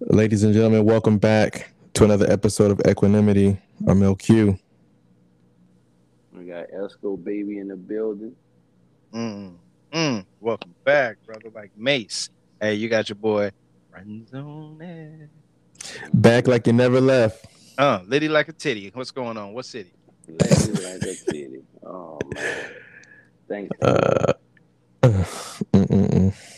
Ladies and gentlemen, welcome back to another episode of Equanimity. I'm LQ. We got Esco baby in the building. Mm, mm. Welcome back, brother. Like Mace. Hey, you got your boy Friend Zone. Back like you never left. Uh, Liddy like a titty. What's going on? What city? Lady like a titty. Oh man. Thanks. Uh, mm-mm-mm.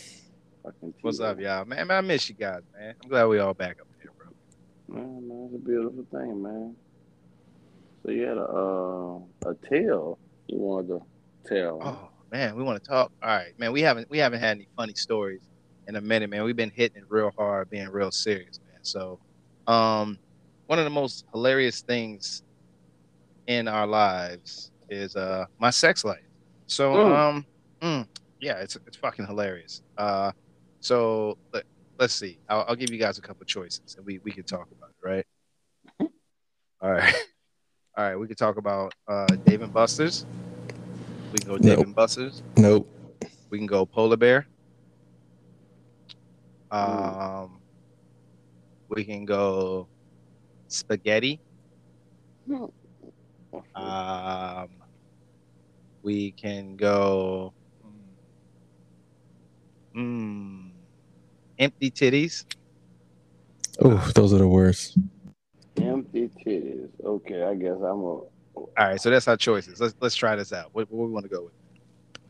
What's up, y'all? Man, man, I miss you guys, man. I'm glad we all back up here, bro. Man, man, it's a beautiful thing, man. So you had a uh, a tale you wanted to tell. Oh man, we want to talk. All right, man. We haven't we haven't had any funny stories in a minute, man. We've been hitting it real hard, being real serious, man. So, um, one of the most hilarious things in our lives is uh my sex life. So, Mm. um, mm, yeah, it's it's fucking hilarious. Uh, so let, let's see. I'll, I'll give you guys a couple choices, and we we can talk about it, right? All right, all right. We can talk about uh Dave and Buster's. We can go Dave Nope. and Buster's. Nope. We can go polar bear. Um, we can go spaghetti. Um, we can go. Mm, empty titties. Oh, those are the worst. Empty titties. Okay, I guess I'm a. All right, so that's our choices. Let's let's try this out. What, what we want to go with?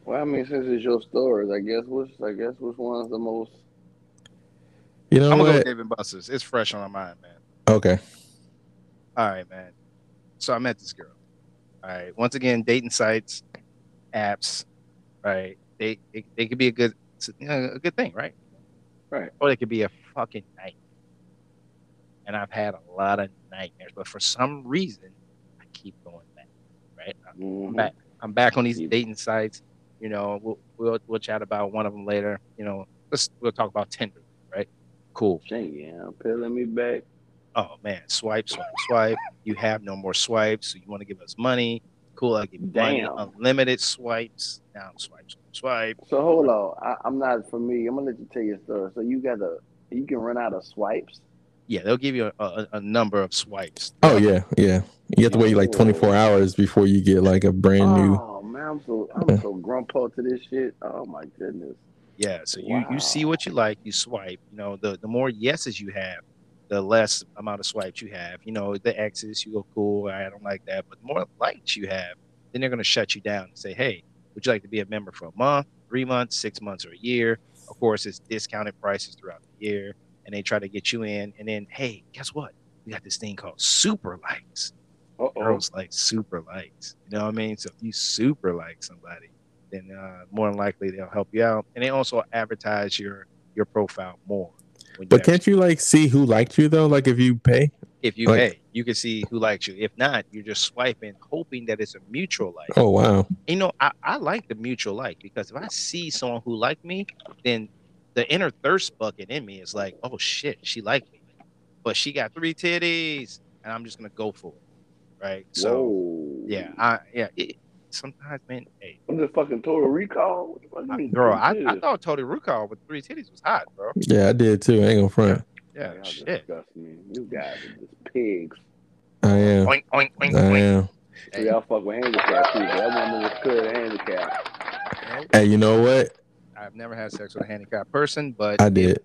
Well, I mean, since it's your stories, I guess which I guess which one's the most. You know I'm gonna go with what? Dave and Buster's. It's fresh on my mind, man. Okay. All right, man. So I met this girl. All right. Once again, dating sites, apps, right? They they, they could be a good you know, a good thing, right? Right. Or they could be a fucking nightmare. And I've had a lot of nightmares, but for some reason, I keep going back. Right. I'm Mhm. back. I'm back on these dating sites. You know, we'll we'll we'll chat about one of them later. You know, let's we'll talk about Tinder, right? Cool. Shit, yeah, peeling me back. oh man, swipe, swipe, swipe. You have no more swipes, so you want to give us money. Cool, I'll give you money. Unlimited swipes. Now swipe, swipe, swipe. So hold on, I, I'm not for me. I'm gonna let you tell your story. So you got a, you can run out of swipes. Yeah, they'll give you a, a, a number of swipes. Oh yeah, yeah. You have to wait like 24 hours before you get like a brand new. Oh man, I'm so I'm so grandpa to this shit. Oh my goodness. Yeah, so you, you see what you like, you swipe. You know, the, the more yeses you have, the less amount of swipes you have. You know, the X's, you go, cool, I don't like that. But the more likes you have, then they're going to shut you down and say, hey, would you like to be a member for a month, three months, six months, or a year? Of course, it's discounted prices throughout the year. And they try to get you in. And then, hey, guess what? We got this thing called super likes. Uh oh. Girls like super likes. You know what I mean? So if you super like somebody, then uh, more than likely they'll help you out. And they also advertise your your profile more. But can't you like see who liked you though? Like if you pay? If you like- pay, you can see who likes you. If not, you're just swiping, hoping that it's a mutual like. Oh wow. You know, I, I like the mutual like because if I see someone who liked me, then the inner thirst bucket in me is like, oh shit, she liked me. But she got three titties, and I'm just gonna go for it. Right. So Whoa. yeah, I yeah. It, sometimes, man, hey, I'm just fucking total recall. What the fuck you I- mean, bro, I, I thought Total Recall with three titties was hot, bro. Yeah, I did too. I ain't gonna front. Yeah, Y'all shit. disgusting me. You guys are just pigs. I am. Oink, oink, oink, I am. So Hey, y'all fuck with handicap people. That woman was clear handicap. Hey, you know what? I've never had sex with a handicapped person, but I did.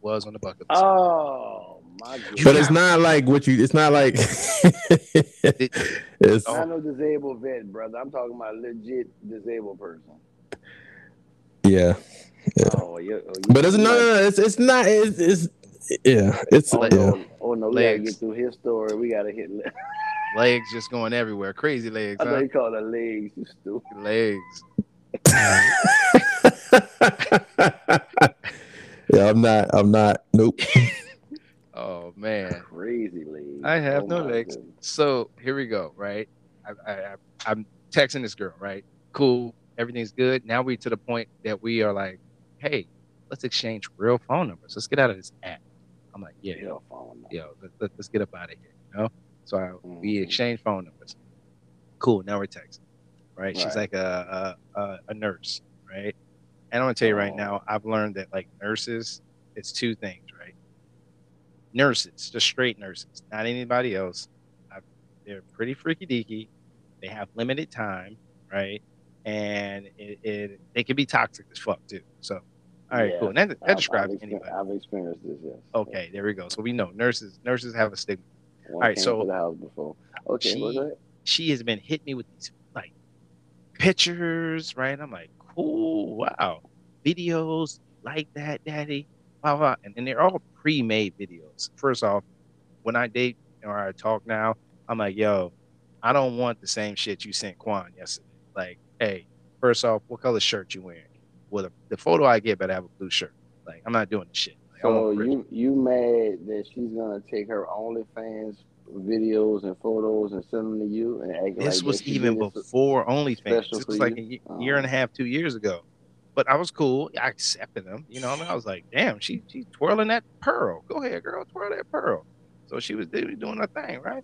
was on the bucket list. Oh my god. But it's not like what you. It's not like. it's I know disabled vet, brother. I'm talking about legit disabled person. yeah. Oh, yeah. Oh, you- But it's no, no, no. It's it's not. It's, it's yeah. It's Oh, yeah. no, oh no, we gotta Legs. get through his story. We gotta hit. le- legs just going everywhere. Crazy legs, I thought huh? he called her legs. You stupid. Legs. yeah, I'm not. I'm not. Nope. Oh man. Crazy legs. I have Oh, no legs. goodness. So here we go, right? I, I, I, I'm texting this girl, right? Cool, everything's good. Now we to the point that we are like, hey, let's exchange real phone numbers. Let's get out of this app. I'm like, yeah, phone. yo, let, us get up out of here, you know? So I, we Mhm. exchange phone numbers. Cool, now we're texting, right? She's like a, a, a, nurse, right? And I'm gonna tell you right Oh. now, I've learned that like nurses, it's two things, right? nurses, just straight nurses, not anybody else. I, they're pretty freaky deaky. They have limited time, right? And it, it they can be toxic as fuck too. So, all right, Yeah, cool. And that, that I've, I've, describes exper- anybody. I've experienced this. Yes. Okay, there we go. So we know nurses nurses have a stigma. One right, came so the house before. Okay, she- She has been hitting me with these like pictures, right? I'm like, cool, wow, videos like that, daddy. Wow, wow. And then they're all pre-made videos. First off, when I date or I talk now, I'm like, yo, I don't want the same shit you sent Quan yesterday. Like, hey, first off, what color shirt you wearing? Well, the, the photo I get better have a blue shirt. Like, I'm not doing this shit. Like, So you you mad that she's gonna take her OnlyFans videos and photos and send them to you and act this like was even before OnlyFans. This was like a you? ye- year and a half, two years ago. But I was cool. I accepted them. You know, I mean, I was like, damn, she she twirling that pearl. Go ahead, girl, twirl that pearl. So she was doing her thing, right?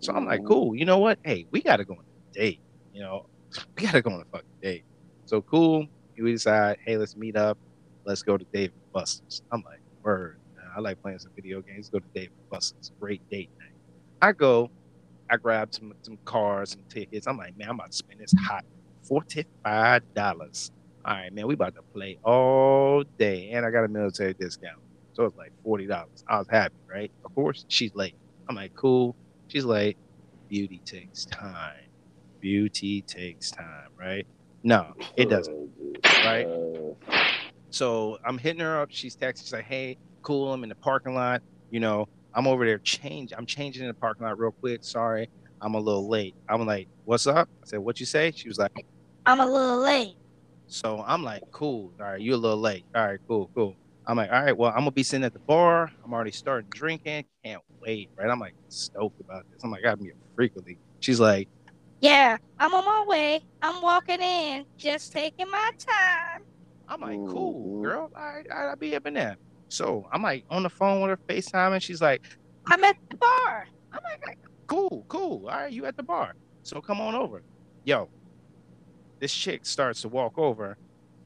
So I'm like, Mhm. cool. You know what? Hey, we got to go on a date. You know, we got to go on a fucking date. So cool. We decide, hey, let's meet up. Let's go to Dave and Buster's. I'm like, word. I like playing some video games. Go to Dave and Buster's. Great date night. I go. I grab some some cars, some tickets. I'm like, man, I'm about to spend this hot forty five dollars. All right, man, we about to play all day, and I got a military discount, so it's like forty dollars. I was happy, right? Of course, she's late. I'm like, cool. She's late. Beauty takes time. Beauty takes time, right? No, it doesn't. Oh, right? Uh, So I'm hitting her up. She's texting. She's like, "Hey, cool. I'm in the parking lot. You know, I'm over there. Change. I'm changing in the parking lot real quick. Sorry, I'm a little late." I'm like, "What's up?" I said, "What you say?" She was like, I'm a little late. "So I'm like, cool. All right, You're a little late. All right, cool, cool." I'm like, "All right, well, I'm gonna be sitting at the bar. I'm already starting drinking. Can't wait, right?" I'm like stoked about this. I'm like, "Got me a frequently." She's like, Yeah, I'm on my way. I'm walking in, just taking my time. I'm like, cool, Mhm. girl. All right, all right, I'll be up in there. So I'm like on the phone with her, FaceTime, and she's like, I'm at the bar. I'm like, cool, cool. All right, you at the bar. So come on over. Yo, this chick starts to walk over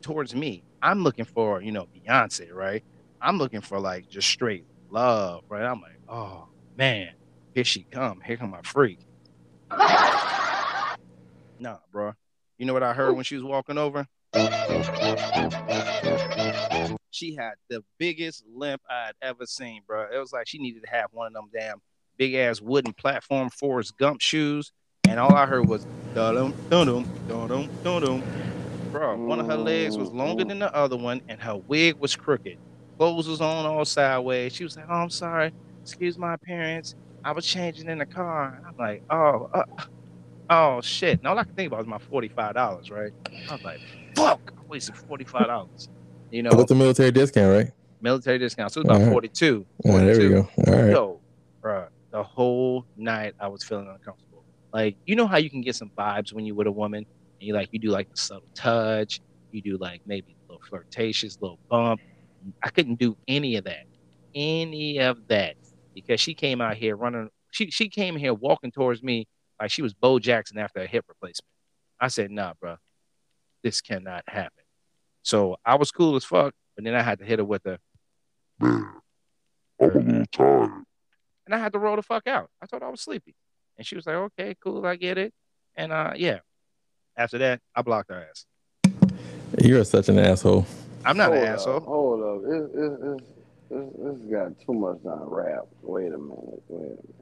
towards me. I'm looking for, you know, Beyonce, right? I'm looking for like just straight love, right? I'm like, oh man, here she come. Here come my freak. Nah, bro. You know what I heard when she was walking over? She had the biggest limp I'd ever seen, bro. It was like she needed to have one of them damn big ass wooden platform Forrest Gump shoes, and all I heard was dum dum dum dum dum. Bro, one of her legs was longer than the other one, and her wig was crooked. Clothes was on all sideways. She was like, "Oh, I'm sorry. Excuse my appearance. I was changing in the car." I'm like, "Oh, uh, oh shit!" And all I could think about was my forty-five dollars, right? I was like, "Fuck! I wasted forty-five dollars." You know, With the military discount, right? military discount. So it was about Alright. 42. Oh, there we go. All right. Yo, bro, the whole night I was feeling uncomfortable. Like, you know how you can get some vibes when you with a woman and you like you do like the subtle touch, you do like maybe a little flirtatious, little bump. I couldn't do any of that. Any of that. Because she came out here running she she came here walking towards me like she was Bo Jackson after a hip replacement. I said, nah, bro, this cannot happen. So I was cool as fuck, but then I had to hit her with the Man, I'm a little tired. and I had to roll the fuck out. I thought I was sleepy. And she was like, okay, cool, I get it. And uh yeah. After that, I blocked her ass. You're such an asshole. I'm not hold an up, asshole. Hold up. It's, it's, it's, it's, it's got too much on rap. Wait a minute. Wait a minute.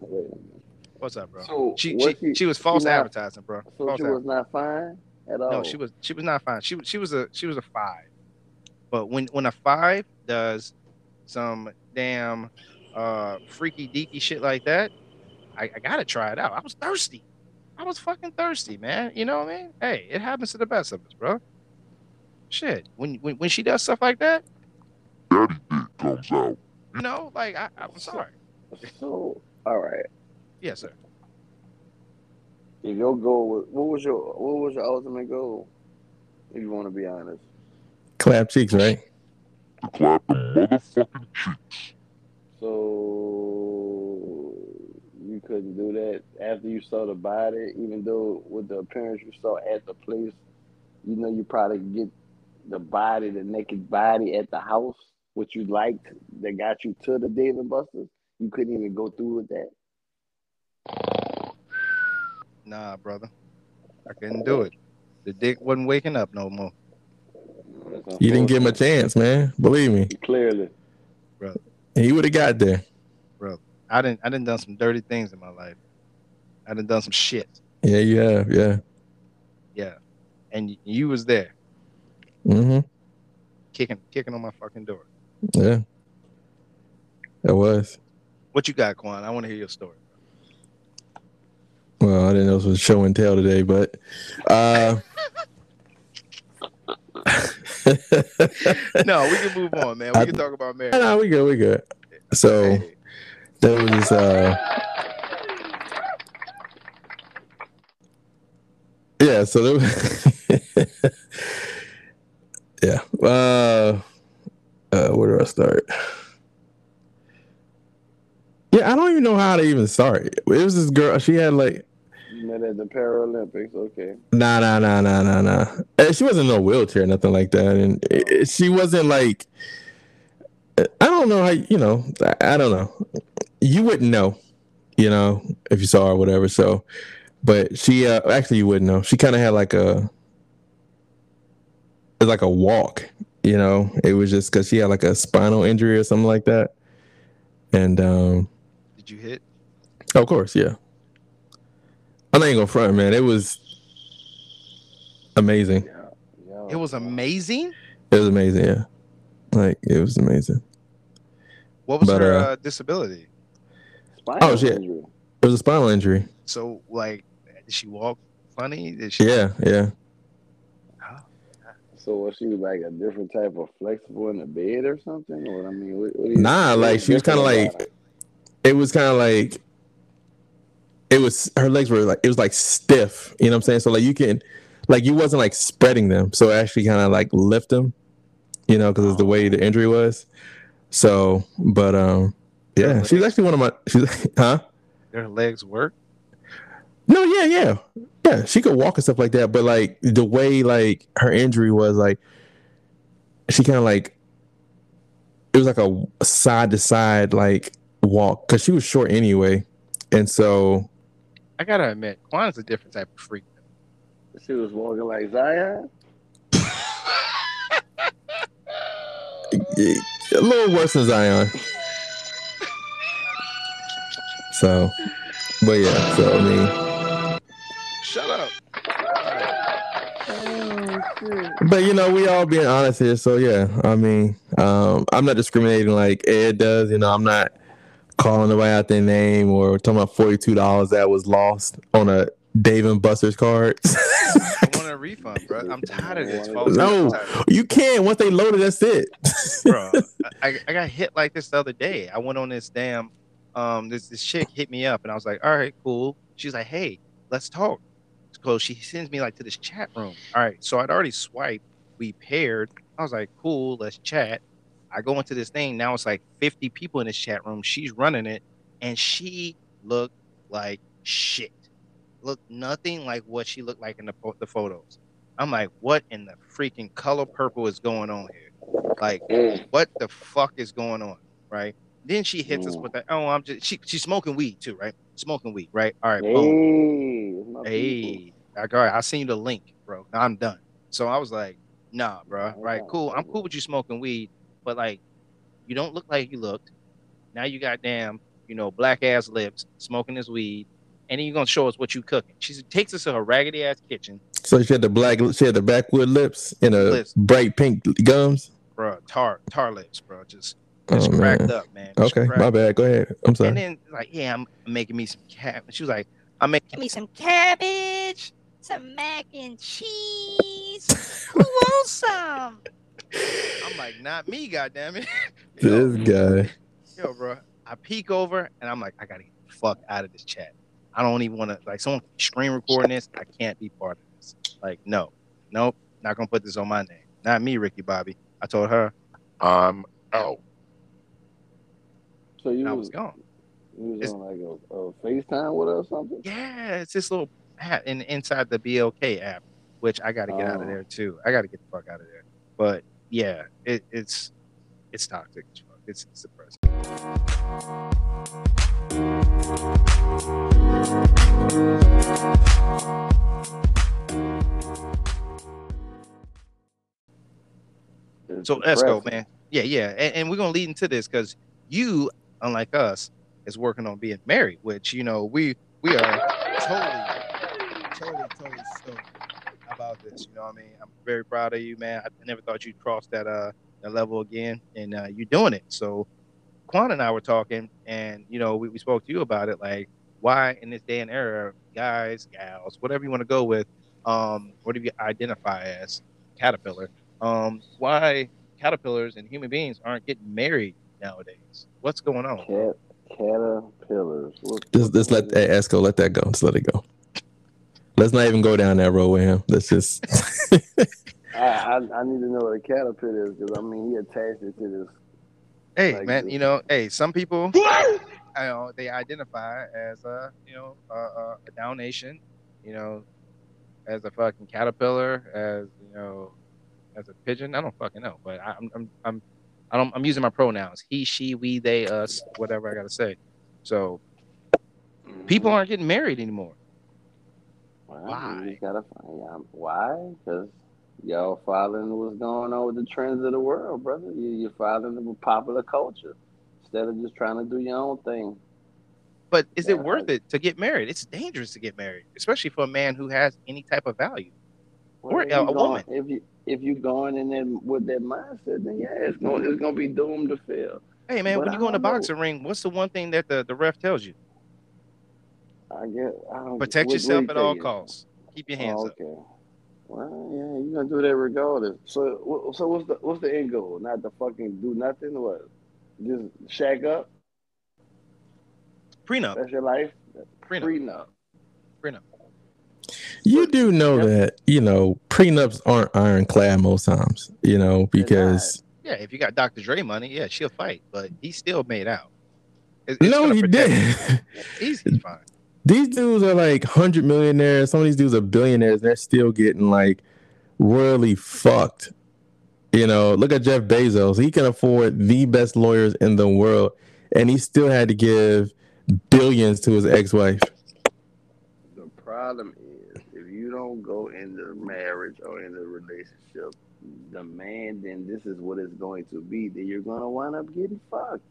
Wait a minute. What's up, bro? So She was she, she was false not- advertising, bro. So False she was not fine at all. No, she was she was not fine. She she was a she was a five. But when when a five does some damn uh freaky deaky shit like that, I, I gotta try it out. I was thirsty. I was fucking thirsty, man. You know what I mean? Hey, it happens to the best of us, bro. Shit. When when, when she does stuff like that, Daddy dick comes out. you know, like I, I'm sorry. So all right. Yes, sir. If your goal was what was your what was your ultimate goal? If you want to be honest. Clap cheeks, right? To clap the uh, motherfucking cheeks. So you couldn't do that after you saw the body, even though with the appearance you saw at the place, you know you probably get the body, the naked body at the house. what you liked that got you to the David and Buster's, you couldn't even go through with that. Nah, brother. I couldn't do it. The dick wasn't waking up no more. You didn't give him a chance, man. Believe me, Clearly. Bro. He would have got there. Bro. I didn't I didn't done some dirty things in my life. I done done some shit. Yeah, you have. Yeah. Yeah. And y- you was there Mm hmm kicking kicking on my fucking door. Yeah. It was. What you got, Quan? I want to hear your story. Well, I didn't know this was show and tell today, but uh no, we can move on, man. We I- can talk about marriage. no, we good, we good. So Hey, there was uh Yeah, so there was Yeah. Uh uh where do I start? Yeah, I don't even know how to even start. It was this girl, she had like You met at the Paralympics. Okay. Nah, nah, nah, nah, nah, nah. Eh, She wasn't in a wheelchair, nothing like that, and it, it- she wasn't like. I don't know how you know. I, I don't know. You wouldn't know, you know, if you saw her or whatever. So, but she uh, actually you wouldn't know. She kind of had like a, It's like a walk, you know. It was just because she had like a spinal injury or something like that, and um, Did you hit? of course, yeah. I'm not gonna front, man. It was amazing. Yeah. yeah. It was amazing. It was amazing, yeah. Like it was amazing. What was But, her uh, uh, disability? Spinal Oh, shit. injury. It was a spinal injury. So, like, did she walk funny? Did she? Yeah, yeah. So was she like a different type of flexible in the bed or something? Or I mean, what, what do you, Nah, what like she was kind of like about it was kind of like it was her legs were like it was like stiff. You know what I'm saying? So like you can like you wasn't like spreading them, so actually kind of like lift them. You know, because of the way the injury was. So, but um, yeah, she's actually one of my. She's huh? Her legs work. No, yeah, yeah, yeah. She could walk and stuff like that, but like the way like her injury was, like she kind of like it was like a side to side like walk because she was short anyway, and so I gotta admit, Quan's a different type of freak. She was walking like Zion. a little worse than Zion. So, but yeah, so I mean, Shut up. Oh but you know, we all being honest here, so yeah, I mean, um, I'm not discriminating like Ed does. You know, I'm not calling nobody out their name or talking about forty two dollars that was lost on a Dave and Buster's card. I want a refund, bro. I'm tired of this. false No. you can't. Once they load it, that's it. bro. I, I got hit like this the other day. I went on this damn um this this chick hit me up and I was like, all right, cool. She's like, hey, let's talk. So she sends me like to this chat room. All right, so I'd already swiped. We paired. I was like, cool, let's chat. I go into this thing. Now it's like 50 people in this chat room. She's running it, and she looked like shit. Looked nothing like what she looked like in the, the photos. I'm like, what in the freaking color purple is going on here? Like, Mm. what the fuck is going on, right? Then she hits us Mm. with that. Oh, I'm just she, she's smoking weed too, right? Smoking weed, right? All right, boom. Hey, people. Hey, like, all right, I seen you the link, bro. I'm done. So I was like, nah, bro. Right, cool. I'm cool with you smoking weed, but like, you don't look like you looked. Now you got damn, you know, black ass lips, smoking this weed, and then you're gonna show us what you cooking. She takes us to her raggedy ass kitchen, So she had the black, she had the backwood lips and a Lips. bright pink gums. bro. Tar tar lips, bro. Just Oh just cracked man. up, man. Just Okay, my bad. Go ahead. I'm sorry. And then like, yeah, I'm making me some cat. She was like, I'm making me some cabbage, some mac and cheese. Who wants some? I'm like, not me, goddammit. this guy. Yo, bro. I peek over and I'm like, I gotta get the fuck out of this chat. I don't even want to like someone screen recording this. I can't be part of this. Like, no, nope, not gonna put this on my name. Not me, Ricky Bobby. I told her I'm out. So you and I was, was gone. you was It's- on like a, a FaceTime with her or something? Yeah, it's this little app in inside the BLK app, which I gotta get out of Oh. there too. I gotta get the fuck out of there. But yeah, it, it's it's toxic. It's, it's depressing. It's So let's go, man. Yeah, yeah, and, and we're gonna lead into this because you, unlike us, is working on being married, which you know we we are totally, totally, totally stoked about this. You know, what I mean, I'm very proud of you, man. I never thought you'd cross that uh that level again, and uh, you're doing it. So, Quan and I were talking, and you know, we, we spoke to you about it, like why in this day and era, guys, gals, whatever you want to go with, um, whatever you identify as, caterpillar, um, why caterpillars and human beings aren't getting married nowadays. What's going on? Cat, caterpillars. What- Just, just let that Esco let that go. Just let it go. Let's not even go down that road with him. Let's just. I, I I need to know what a caterpillar is because I mean he attached it to this. Hey, Like man, you know, hey, some people, you know, they identify as a, you know, a, a, a down nation, you know, as a fucking caterpillar, as you know, as a pigeon. I don't fucking know, but I, I'm, I'm, I'm, I don't, I'm using my pronouns: he, she, we, they, us, whatever I gotta say. So people aren't getting married anymore. Well, Why? You gotta find out why. Because y'all following what's going on with the trends of the world, brother. You, you're following the popular culture instead of just trying to do your own thing. But is Yeah, it worth it to get married? It's dangerous to get married, especially for a man who has any type of value. Or if a- going- woman. If you if you going in there with that mindset, then yeah, it's gonna it's gonna be doomed to fail. Hey man, But when you go in the don't know. boxing ring, what's the one thing that the, the ref tells you? I guess I don't Protect what- what yourself at all you? costs. Keep your hands oh, up. okay. Well, yeah, you're gonna do that regardless. So, so what's the what's the end goal? Not to fucking do nothing. What? Just shack up. Prenup. That's your life. Prenup. Prenup. Prenup. you do know Yep. that you know prenups aren't ironclad most times. You know because Yeah, if you got Dr. Dre money, yeah, she'll fight, but he still made out. It's- it's no, gonna he did. He's, he's fine. These dudes are like hundred millionaires. Some of these dudes are billionaires. They're still getting like royally fucked. You know, look at Jeff Bezos. He can afford the best lawyers in the world, and he still had to give billions to his ex-wife. The problem is if you don't go into marriage or into relationship demanding this is what it's going to be, then you're gonna wind up getting fucked.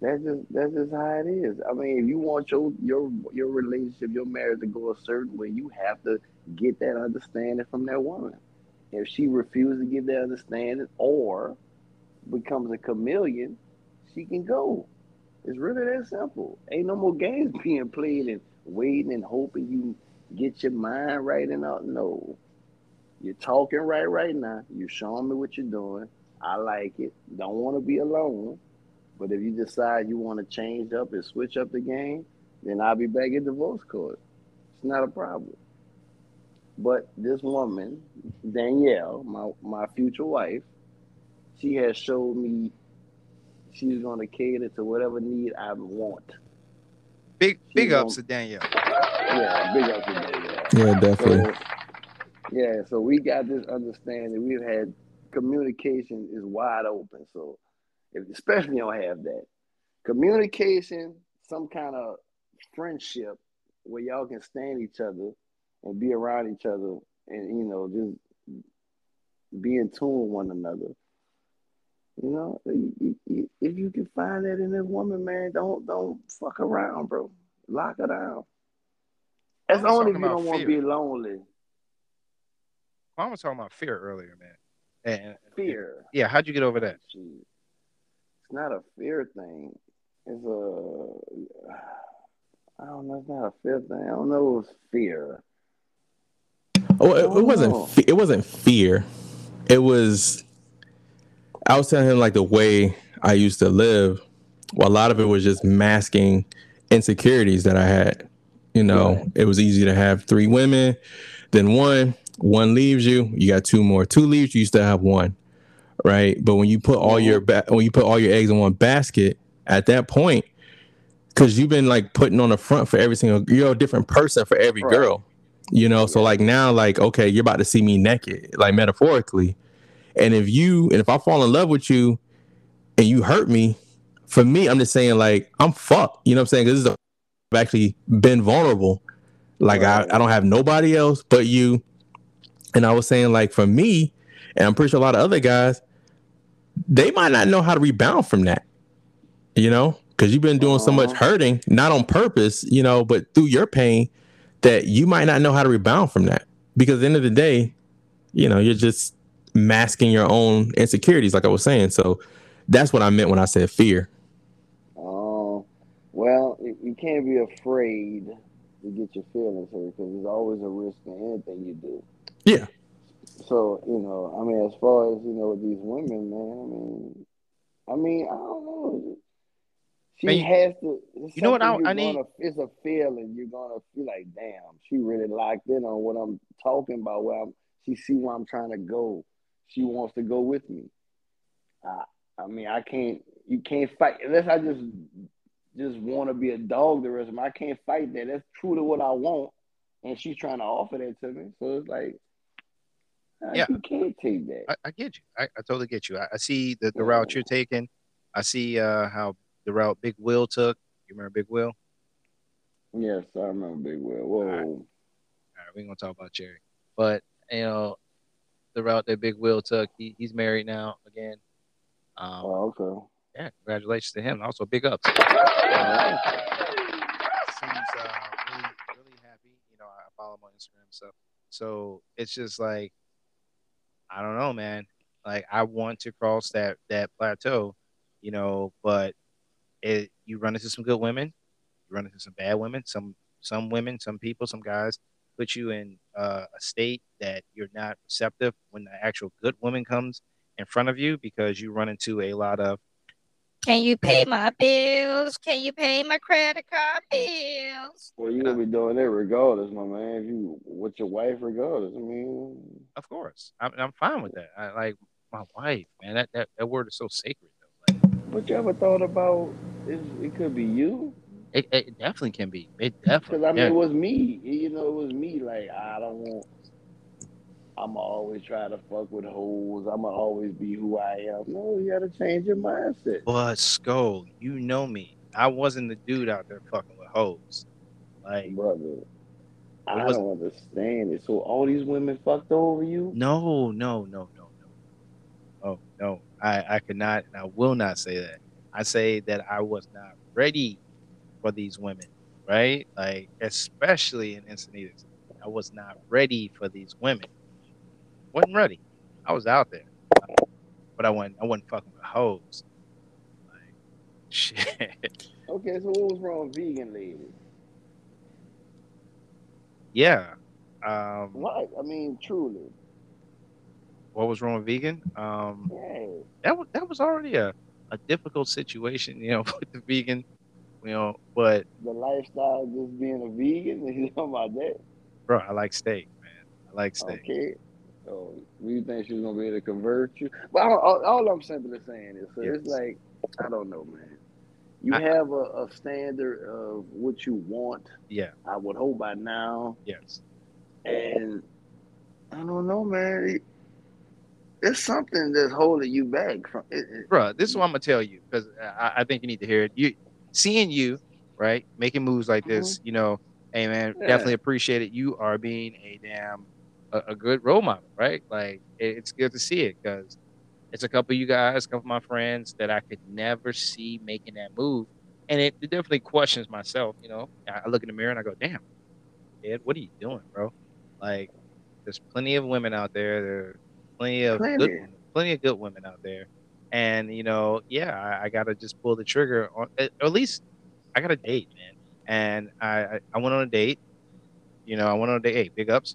That's just that's just how it is. I mean, if you want your your your relationship, your marriage to go a certain way, you have to get that understanding from that woman. If she refuses to give that understanding or becomes a chameleon, she can go. It's really that simple. Ain't no more games being played and waiting and hoping you get your mind right and. No. You're talking right right now. You're showing me what you're doing. I like it. Don't want to be alone. But if you decide you want to change up and switch up the game, then I'll be back in divorce court. It's not a problem. But this woman, Danielle, my, my future wife, she has showed me she's going to cater to whatever need I want. Big She big won't- ups to Danielle. Yeah, big up to Danielle. Yeah, definitely. So, yeah, so we got this understanding. We've had communication is wide open. So, if, especially don't have that communication, some kind of friendship where y'all can stand each other and be around each other, and you know just be in tune with one another. You know, if you can find that in this woman, man, don't don't fuck around, bro. Lock her down. That's only if you don't want to be lonely. I was talking about fear earlier, man. And, Fear. yeah, how'd you get over that? Shit. It's not a fear thing. It's a. I don't know. It's not a fear thing. I don't know. It's fear. Oh, it, it wasn't. Fe- it wasn't fear. It was. I was telling him like the way I used to live. Well, a lot of it was just masking insecurities that I had. You know, Right. it was easy to have three women, then one. One leaves you, you got two more. Two leaves you, you still have one, right? But when you put all your ba- when you put all your eggs in one basket, at that point, because you've been like putting on the front for every single, you're a different person for every Right. girl you know so like now like okay you're about to see me naked like metaphorically And if you and if I fall in love with you and you hurt me, for me, I'm just saying like I'm fucked. You know what I'm saying? Because I've actually been vulnerable. Like Right. I, I don't have nobody else but you. And I was saying like for me, and I'm pretty sure a lot of other guys, they might not know how to rebound from that. You know, because you've been doing so much hurting, not on purpose, you know, but through your pain, that you might not know how to rebound from that. Because at the end of the day, you know, you're just masking your own insecurities, like I was saying. So that's what I meant when I said fear. Oh, well, you you can't be afraid to get your feelings hurt because there's always a risk in anything you do. Yeah. So you know, I mean, as far as you know, with these women, man, I mean, I mean, I don't know. She Man, has to. you know what I- I need- Gonna, it's a feeling you're gonna feel like, damn, she really locked in on what I'm talking about. Where I'm, she see where I'm trying to go. She wants to go with me. I, I mean, I can't. You can't fight unless I just just want to be a dog the rest of my. I can't fight that. That's true to what I want, and she's trying to offer that to me. So it's like, Yeah. you can't take that. I, I get you. I, I totally get you. I, I see the, the route you're taking. I see uh, how the route Big Will took. You remember Big Will? yes, I remember Big Will. Whoa, All right. All right, we ain't gonna talk about Jerry, but you know, the route that Big Will took. He, he's married now again. Um, oh, okay. yeah, congratulations to him. Also, big ups. Seems uh, really, really happy. You know, I follow him on Instagram, so so it's just like, I don't know, man. Like I want to cross that that plateau, you know, but it you run into some good women, you run into some bad women. Some some women, some people, some guys put you in uh, a state that you're not receptive when the actual good woman comes in front of you because you run into a lot of Can you pay my bills? Can you pay my credit card bills? Well, you gonna be doing it regardless, my man. If you with your wife, regardless. I mean, Of course, I'm, I'm fine with that. I like my wife, man. That that, that word is so sacred. Though. Like, but you ever thought about it? It could be you. it, it definitely can be. It definitely. Because. I mean, yeah. it was me. You know, it was me. Like I don't want. I'm always try to fuck with hoes. I'ma always be who I am. No, you gotta change your mindset, But Skull, you know me. I wasn't the dude out there fucking with hoes. Like, brother. I don't understand it. So all these women fucked over you? no, no, no, no, no. Oh no, I I could not and I will not say that. I say that I was not ready for these women, right? Like, especially in Encinitas, I was not ready for these women. Wasn't ready. I was out there, but I wasn't. I wasn't fucking with hoes. Like, shit. Okay, so what was wrong, with vegan lady? Yeah. Um, What? I mean, truly. what was wrong with vegan? Um, Yeah. that was that was already a, a difficult situation, you know, with the vegan, you know. But The lifestyle of just being a vegan. You talking about that? bro, I like steak, man. I like steak. Okay. So you think she's gonna be able to convert you? But all, all, all I'm simply saying is, so it's like I don't know, man. You I- have a, a standard of what you want. Yeah. I would hope by now, Yes. and I don't know, man. There's something that's holding you back from it. it- Bro, this is what I'm gonna tell you because I, I think you need to hear it. You seeing you right making moves like this, mm-hmm. you know, hey man, Yeah. definitely appreciate it. You are being a damn a, a good role model, right? Like it, it's good to see it because it's a couple of you guys, a couple of my friends that I could never see making that move, and it, it definitely questions myself. You know, I, I look in the mirror and I go, damn, Ed, what are you doing, bro? Like, there's plenty of women out there. There are plenty of Plenty. good, plenty of good women out there, and you know, yeah, I, I gotta just pull the trigger on, at, or at least I got a date, man, and I I went on a date. You know, I went on a date. Big ups.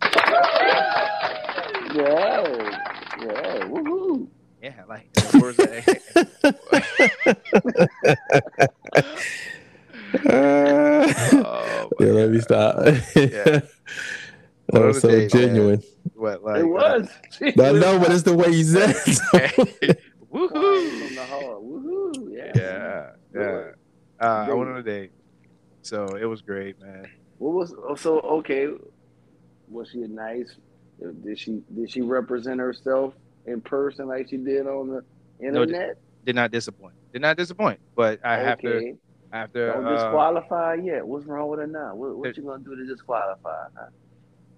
Yeah, yeah, woohoo! Yeah, like in the words oh, my yeah, let me stop. Yeah. that was so a date, man. genuine. What like it was. I know, but it's the way you said it. uh, Woohoo! woohoo. From the heart. Woohoo! Yeah. Yeah, yeah. Uh, I went on a date, so it was great, man. What was oh, so okay? Was she a nice? Did she did she represent herself in person like she did on the internet? Did not disappoint. Did not disappoint. But I have to okay. after Don't uh, disqualify yet. What's wrong with her now? What, what you gonna do to disqualify?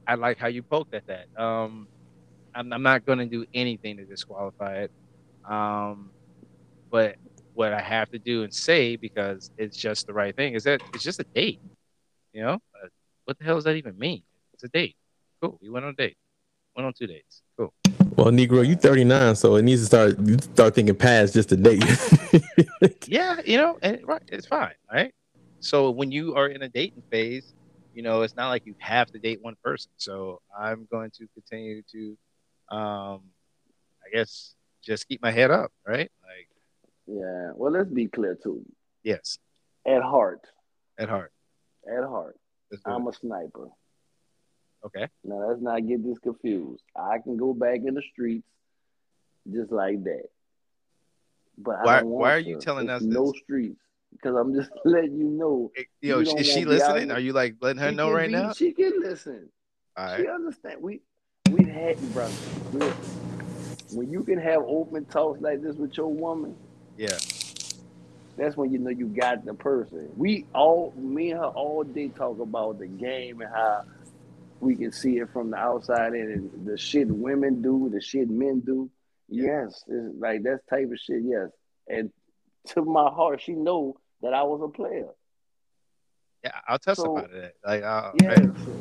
I like how you poked at that. Um, I'm, I'm not going to do anything to disqualify it. Um, but what I have to do and say because it's just the right thing is that it's just a date. You know, uh, what the hell does that even mean? It's a date. Cool. We went on a date. Went on two dates. Cool. Well, Negro, you 39, so it needs to start you start thinking past just a date. Yeah, you know, and right, it's fine, right? So when you are in a dating phase, you know, it's not like you have to date one person. So I'm going to continue to, um, I guess, just keep my head up, right? Like, Yeah. Well, let's be clear too. yes, At heart, at heart. at heart, Let's do I'm a sniper. Okay. Now let's not get this confused. I can go back in the streets just like that. But I Why- don't want why are you to. telling It's us no this? streets because I'm just letting you know. Yo, You is she wanna be out listening? here. Are you like letting her She know right be- now? She can listen. All She right. understand. We we had brother. When you can have open talks like this with your woman, Yeah. That's when you know you got the person. We all, me and her, all day talk about the game and how we can see it from the outside in, and the shit women do, the shit men do. Yes, it's like that type of shit. Yes, and to my heart, she know that I was a player. Yeah, I'll testify So- to that. Like, uh, Yeah, right. so,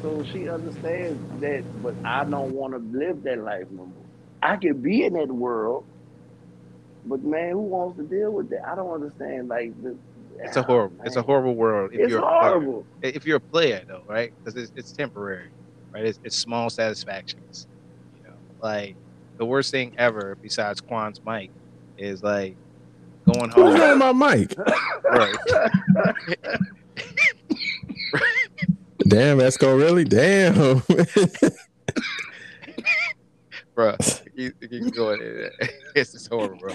so she understands that, but I don't want to live that life no more. I can be in that world, but man, who wants to deal with that? I don't understand. Like, the, it's a ah, horrible, it's a horrible world. If It's you're a player. horrible. if you're a player though, right? Because it's, it's temporary, right? It's, it's small satisfactions. You know, like the worst thing ever besides Quan's mic is like going home. Who's home. on my mic? right. Damn, Esco, really? Damn. bro. You, you can go in. It's just horrible, bro.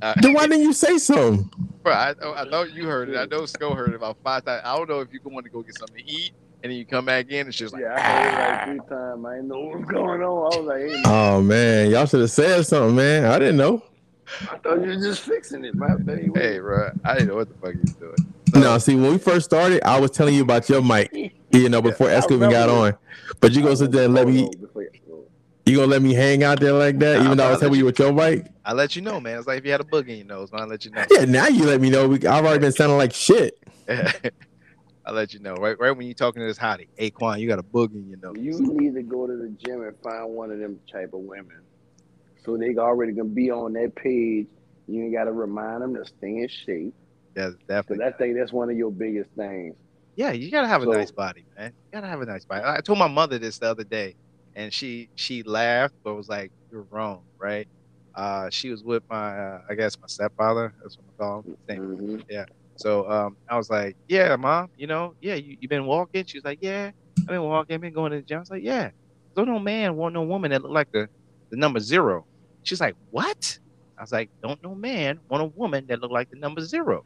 Uh, then why didn't you say something? bro, I, I know you heard it. I know Sko heard it about five times. I don't know if you want to go get something to eat and then you come back in and she's like, Yeah, I heard it like three times. I didn't know what was going on. I was like, hey, man, Oh man, y'all should have said something, man. I didn't know. I thought you were just fixing it, my baby. hey, bro, I didn't know what the fuck you was doing. No, see, when we first started, I was telling you about your mic, you know, before I Esco even got on. But you gonna sit there and let me, you gonna let me hang out there like that, even though I was helping you with your bike? I let you know, man. It's like if you had a boogie in your nose, man, I let you know. Yeah, now you let me know. We- I've already been sounding like shit. I let you know right, right when you're talking to this hottie. Hey, Quan, you got a boogie in your nose. You need to go to the gym and find one of them type of women. So they already gonna be on that page. You ain't gotta remind them to stay in shape. That's Cause definitely. I think that's one of your biggest things. Yeah, you gotta have a nice body, man. You gotta have a nice body. I told my mother this the other day, and she she laughed, but was like, "You're wrong, right?" Uh, she was with my, uh, I guess my stepfather. That's what I call him. Name Mhm. So um, I was like, "Yeah, mom, you know, yeah, you you been walking?" She was like, "Yeah, I've been walking, I've been going to the gym." I was like, "Yeah, don't no man want no woman that look like the the number zero. She's like, "What?" I was like, "Don't no man want a woman that look like the number zero.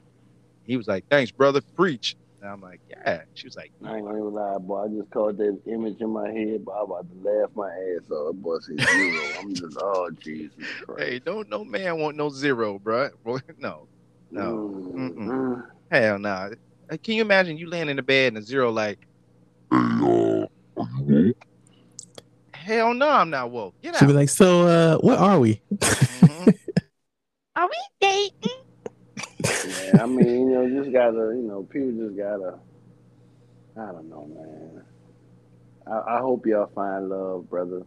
He was like, "Thanks, brother, preach." And I'm like, "Yeah." She was like, I ain't gonna even lie, boy. I just caught that image in my head, but I'm about to laugh my ass off. Boy, said zero. I'm just, oh Jesus Christ. "Hey, don't no man want no zero, bro. Boy, no, no, Mm, Mm-mm. mm. hell no. Nah. Can you imagine you laying in the bed and a zero like, hell no, I'm not woke. Get She'd be like, "So, uh, what are we?" Mhm. Are we dating? Yeah, I mean, you know, just gotta, you know, people just gotta. I don't know, man. I, I hope y'all find love, brother.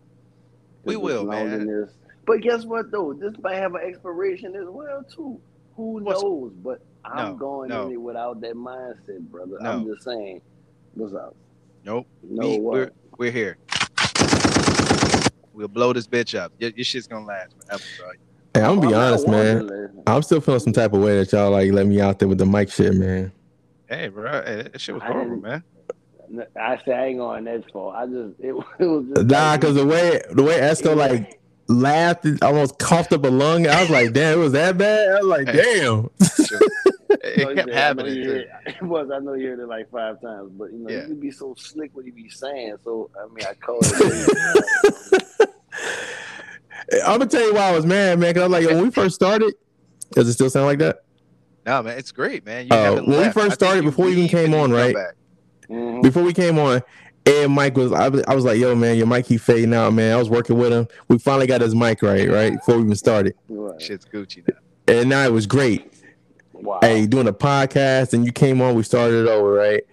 We will, man. But guess what, though? This might have an expiration as well, too. Who What's- knows? But I'm No, going no. in it without that mindset, brother. No. I'm just saying. What's up? Nope. No, we, what? we're we're here. We'll blow this bitch up. Your, your shit's gonna last forever, bro. Hey, I'm gonna be I'm honest, man. wondering. I'm still feeling some type of way that y'all like let me out there with the mic shit, man. Hey, bro, hey, that shit was horrible, didn't- man. I say I ain't going that far. I just it, it was just Nah, like- cause the way the way Esco like laughed, almost coughed up a lung. I was like, damn, it was that bad. I was like, damn. It, No, kept said, happening. you It was. I know you heard it like five times, but you know, Yeah. he could be so slick what you be saying. So I mean, I call it. I'm gonna tell you why I was mad, man. Cause I'm like, when we first started, does it still sound like that? No, man, it's great, man. You Oh, haven't when we first started, before we even came on, right? back. Mhm. Before we came on, and Mike was, I was, I was like, yo, man, your mic keep fading out, man. I was working with him. We finally got his mic right, right before we even started, Right. Shit's Gucci now. and now it was great. Wow. Hey, doing a podcast, and you came on, we started it over, right?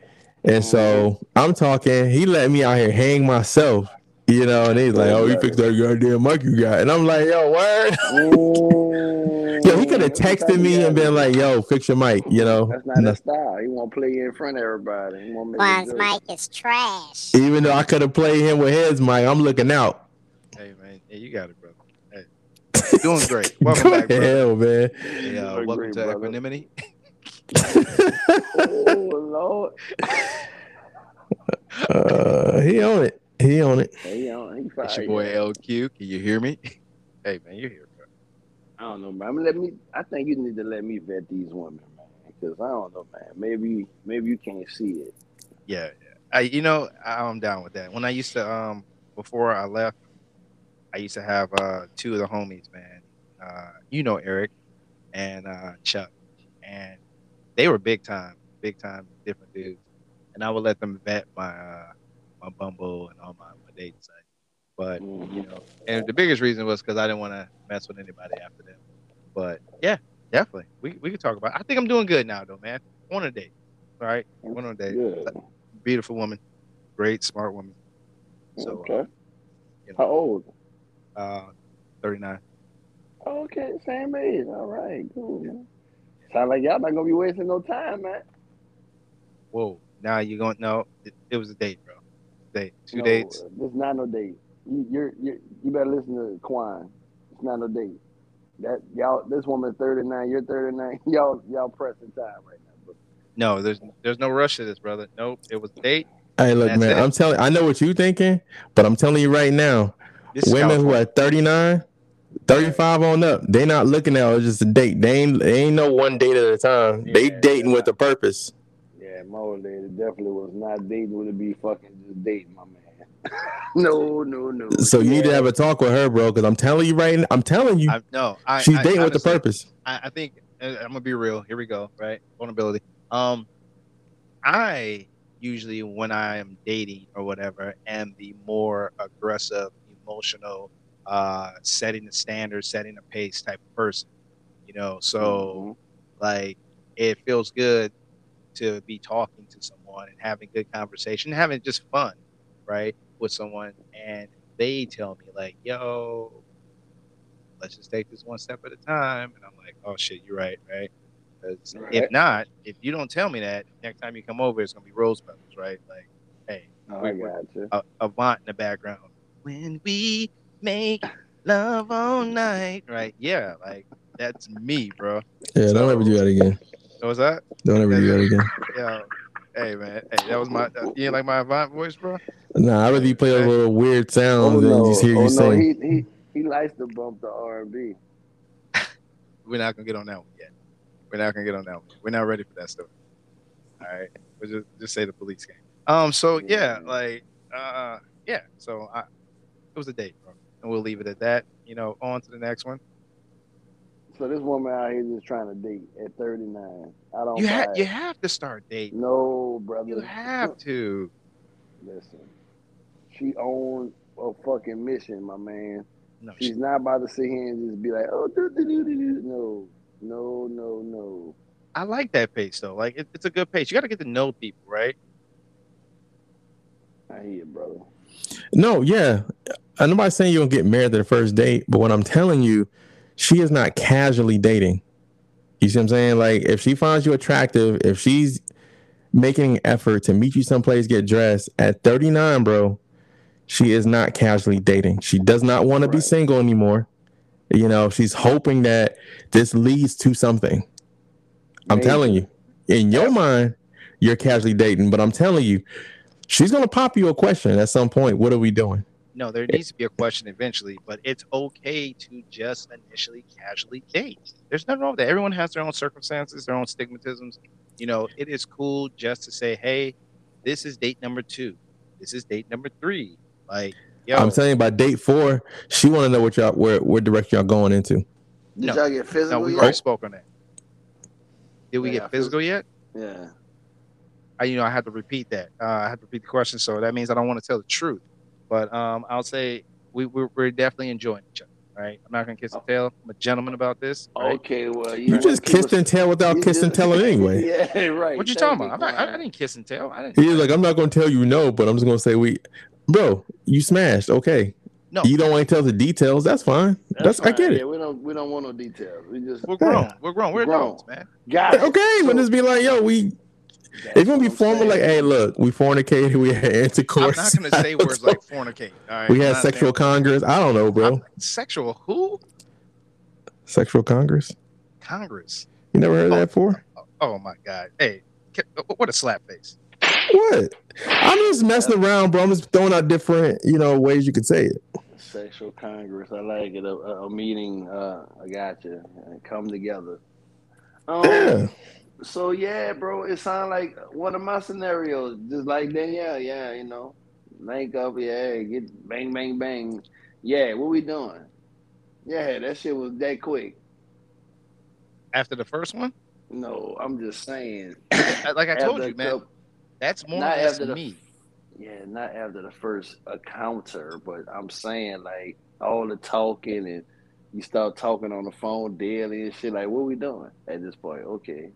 And so I'm talking. He let me out here hang myself, you know, and he's like, "Oh, you fixed that goddamn mic you got," and I'm like, "Yo, word." Yo, he could have texted me and been like, "Yo, fix your mic," you know. That's not his style. He want to play in front of everybody. He want to make it Juan's good. mic is trash. Even though I could have played him with his mic, I'm looking out. Hey, man, yeah, you got it, brother. Hey, doing great. Welcome back, brother. hell, man. Hey, uh, welcome great, to brother. Equanimity. Oh Lord. Uh, he on it. He on it. Hey, yo, he It's your boy LQ. Can you hear me? Hey, man, you're here, bro. I don't know, man. I'm gonna let me. I think you need to let me vet these women, man. Because I don't know, man. Maybe, maybe you can't see it. Yeah, yeah. I, you know, I- I'm down with that. When I used to, um, before I left, I used to have uh two of the homies, man. Uh, you know Eric and uh Chuck, and they were big time, big time different dudes. And I would let them vet my uh my Bumble and all my, my dating sites. But you know, and the biggest reason was because I didn't want to mess with anybody after them. But yeah, definitely, we we could talk about. I think I'm doing good now, though, man. Want a date, all right? Want a date beautiful woman, great, smart woman. So, okay. you How old? uh, 39. Okay, same age. All right, cool. Man. Sound like y'all not gonna be wasting no time, man. Whoa. Now you going, no, it, it was a date, bro. Date. Two No, dates. This not no date. You, you're, you you better listen to Quan. It's not no date. That y'all, this woman's 39. You're 39. Y'all, y'all pressing time right now. But No, there's there's no rush to this, brother. Nope. It was a date. Hey, look, man. it. I'm telling. I know what you're thinking, but I'm telling you right now, This women who are 39, 35 on up, they not looking at it as just a date. They ain't, they ain't no one date at a time. They Yeah. dating with a purpose. Yeah, my old lady definitely was not dating. Would it be fucking just dating, my man? no, no, no. So you need to have a talk with her, bro. Because I'm telling you right now, I'm telling you, I, no, I, she's I, dating with the purpose. I, I think uh, I'm gonna be real. Here we go. Right, vulnerability. Um, I usually when I am dating or whatever am the more aggressive, emotional, uh, setting the standard, setting the pace type of person. You know, so like it feels good to be talking to someone and having good conversation, having just fun, right, with someone, and they tell me like, "Yo, let's just take this one step at a time," and I'm like, "Oh shit, you're right, right." Because if not, if you don't tell me that, next time you come over, it's gonna be rose petals, right? Like, hey. Oh, we- I we- got a Avant in the background. When we make love all night, right? Yeah, like that's me, bro. Yeah, don't ever do that again. What was that? Don't ever do that again. Yeah. Hey man, hey, that was my. Uh, you ain't like my Avant voice, bro? Nah, I'd rather you play a little weird sound Oh than no, just hear oh you no, sing. he he he likes to bump the R and B. We're not gonna get on that one yet. We're not gonna get on that one. We're not ready for that stuff. All right, we'll just just say the police game. Um. So yeah, Yeah. like, uh, yeah. So I, it was a date, bro, and we'll leave it at that. You know, on to the next one. So this woman out here just trying to date at 39. I don't. You have you have to start dating. No, brother. You have to. Listen, she owns a fucking mission, my man. No, She's not about to sit here and just be like, oh, do, do, do, do, do. no, no, no, no. I like that pace though. Like it, it's a good pace. You got to get to know people, right? I hear you, brother. No, yeah. Uh, I'm not saying you're gonna get married to the first date, but what I'm telling you, she is not casually dating. You see what I'm saying? Like if she finds you attractive, if she's making an effort to meet you someplace, get dressed at 39, bro, she is not casually dating. She does not want to be single anymore. You know, she's hoping that this leads to something. I'm telling you, in your mind, you're casually dating, but I'm telling you, she's gonna pop you a question at some point. What are we doing? No, there needs to be a question eventually, but it's okay to just initially casually date. There's nothing wrong with that. Everyone has their own circumstances, their own stigmatisms. You know, it is cool just to say, hey, this is date number two. This is date number three. Like, Yo, I'm saying by date four, she want to know what y'all where where direction y'all going into. Did No. y'all get no, we yet? already spoke on that. Did we Yeah, get physical yet? Yeah. I, you know, I had to repeat that. Uh, I had to repeat the question, so that means I don't want to tell the truth. But um, I'll say we we're, we're definitely enjoying each other. Right? I'm not gonna kiss and tell. I'm a gentleman about this. Right? Okay, well, You want just people- kissed and tell without you kissing just- telling anyway. yeah, right. What you talking about? I'm not, I, I didn't kiss and tell. I didn't. He's like, I'm not gonna tell you no, but I'm just gonna say we, bro, you smashed. Okay, No. you don't want to tell the details. That's fine. That's, I fine. get Yeah, it. we don't we don't want no details. We just We're grown. We're grown. We're Grown. adults, man. got it. Okay, but So- just be like, yo, we. That's If you want to be formal, like, hey, look, we fornicated, we had intercourse. I'm intercourse. not gonna say words like fornicate. All right. we had sexual saying- congress. I don't know, bro. I'm- sexual who? Sexual congress. Congress. You never heard of that before? Oh my God. Hey, what a slap face. What? I'm just messing around, bro. I'm just throwing out different, you know, ways you could say it. Sexual Congress. I like it. A, a a meeting. Uh, I got you. Come together. Um, Yeah. So yeah, bro. It sounds like one of my scenarios. Just like Danielle. Yeah, you know, link up. Yeah, get bang, bang, bang. Yeah, what we doing? Yeah, that shit was that quick. After the first one, No, I'm just saying. Like I told you, man, couple- that's more or not after the me. Yeah, not after the first encounter, but I'm saying like all the talking and you start talking on the phone daily and shit. Like, what we doing at this point? Okay,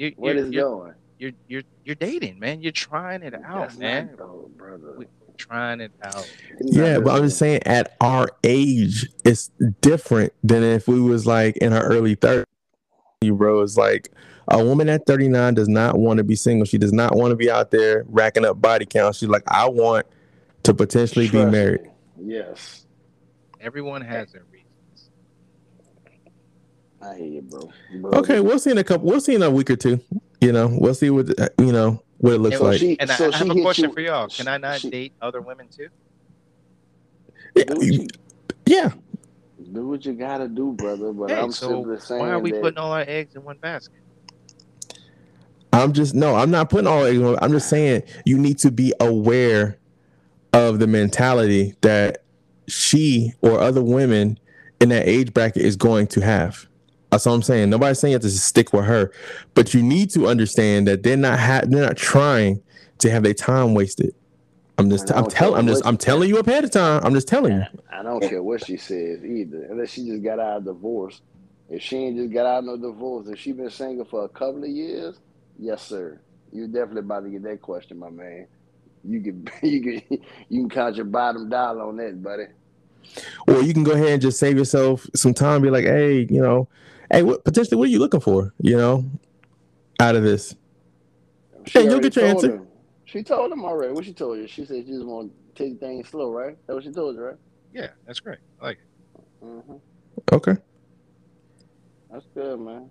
You, what you're, is you're, going? you're you're you're dating, man. You're trying it out, That's man. not brother. We- We're trying it out. It's Yeah, but I'm just saying at our age, it's different than if we was like in our early 30s, You bro. It's like a woman at 39 does not want to be single. She does not want to be out there racking up body count. She's like, I want to potentially be married. me. Yes, Everyone has their reasons. I hear you, bro. bro. Okay, we'll see in a couple. We'll see in a week or two. You know, we'll see what you know what it looks And So like. she, And I, so I she have a question you- for y'all. Can I not she- date other women too? Do yeah, do what you gotta do, brother. But Hey, I'm so simply saying why are we that putting all our eggs in one basket? I'm just no. I'm not putting all. eggs I'm just saying you need to be aware of the mentality that she or other women in that age bracket is going to have. That's all I'm saying. Nobody's saying you have to stick with her, but you need to understand that they're not ha- they're not trying to have their time wasted. I'm just I I'm telling I'm just I'm telling you ahead of time. I'm just telling you. I don't care what she says either, unless she just got out of divorce. If she ain't just got out of no divorce, if she been single for a couple of years, yes, sir. You definitely about to get that question, my man. You can you can you can count your bottom dollar on that, buddy. Or you can go ahead and just save yourself some time. Be like, hey, you know, hey, what potentially what are you looking for? You know, out of this. She Yeah, you'll get your told answer. him. She told him already. What she told you? She said she just want to take things slow, right? That's what she told you, right? Yeah, that's great. I like it. hmm Okay. That's good, man.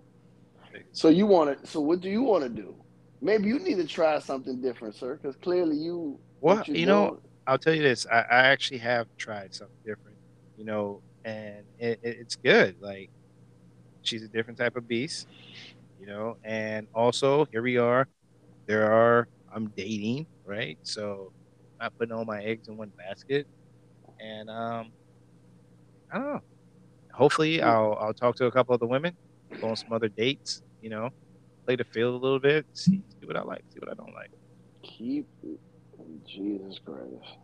So you want to? So what do you want to do? Maybe you need to try something different, sir, because clearly you. Well, what you know, I'll tell you this. I, I actually have tried something different, you know, and it, it, it's good. Like, she's a different type of beast, you know, and also here we are. There are, I'm dating, right? So, not putting all my eggs in one basket. And, um, I don't know. Hopefully, I'll, I'll talk to a couple other women, go on some other dates, you know, play the field a little bit, see, see what I like, see what I don't like. keep. Jesus Christ.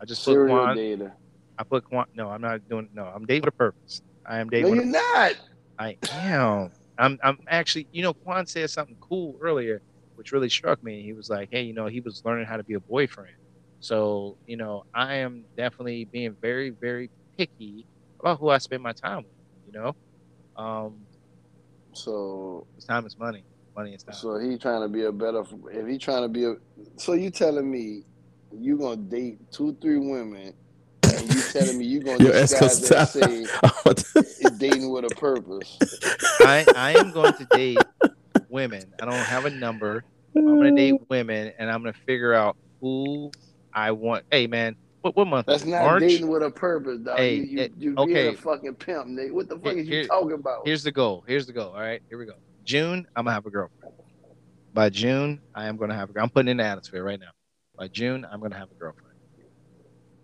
I just put Serial Quan, data. I put Quan. No, I'm not doing. No, I'm dating with a purpose. I am No, dating. you're not. I am. I'm. I'm actually. You know, Quan said something cool earlier, which really struck me. He was like, "Hey, you know, he was learning how to be a boyfriend." So, you know, I am definitely being very, very picky about who I spend my time with. You know, um, So, 'cause time is money. Money is time. so he trying to be a better. If he trying to be a, so you telling me you gonna date two, three women, and you telling me you gonna Yo, disguise Esco, that say dating with a purpose. I, I am going to date women. I don't have a number. I'm gonna date women, and I'm gonna figure out who I want. Hey, man, What what month? That's not March. dating with a purpose, dog. Hey, you you, it- you okay. being a fucking pimp, nigga. What the fuck Here- is you talking about? Here's the goal. Here's the goal. All right, here we go. June, I'm gonna have a girlfriend. By June, I am gonna have a girl. I'm putting in the atmosphere right now. By June, I'm gonna have a girlfriend.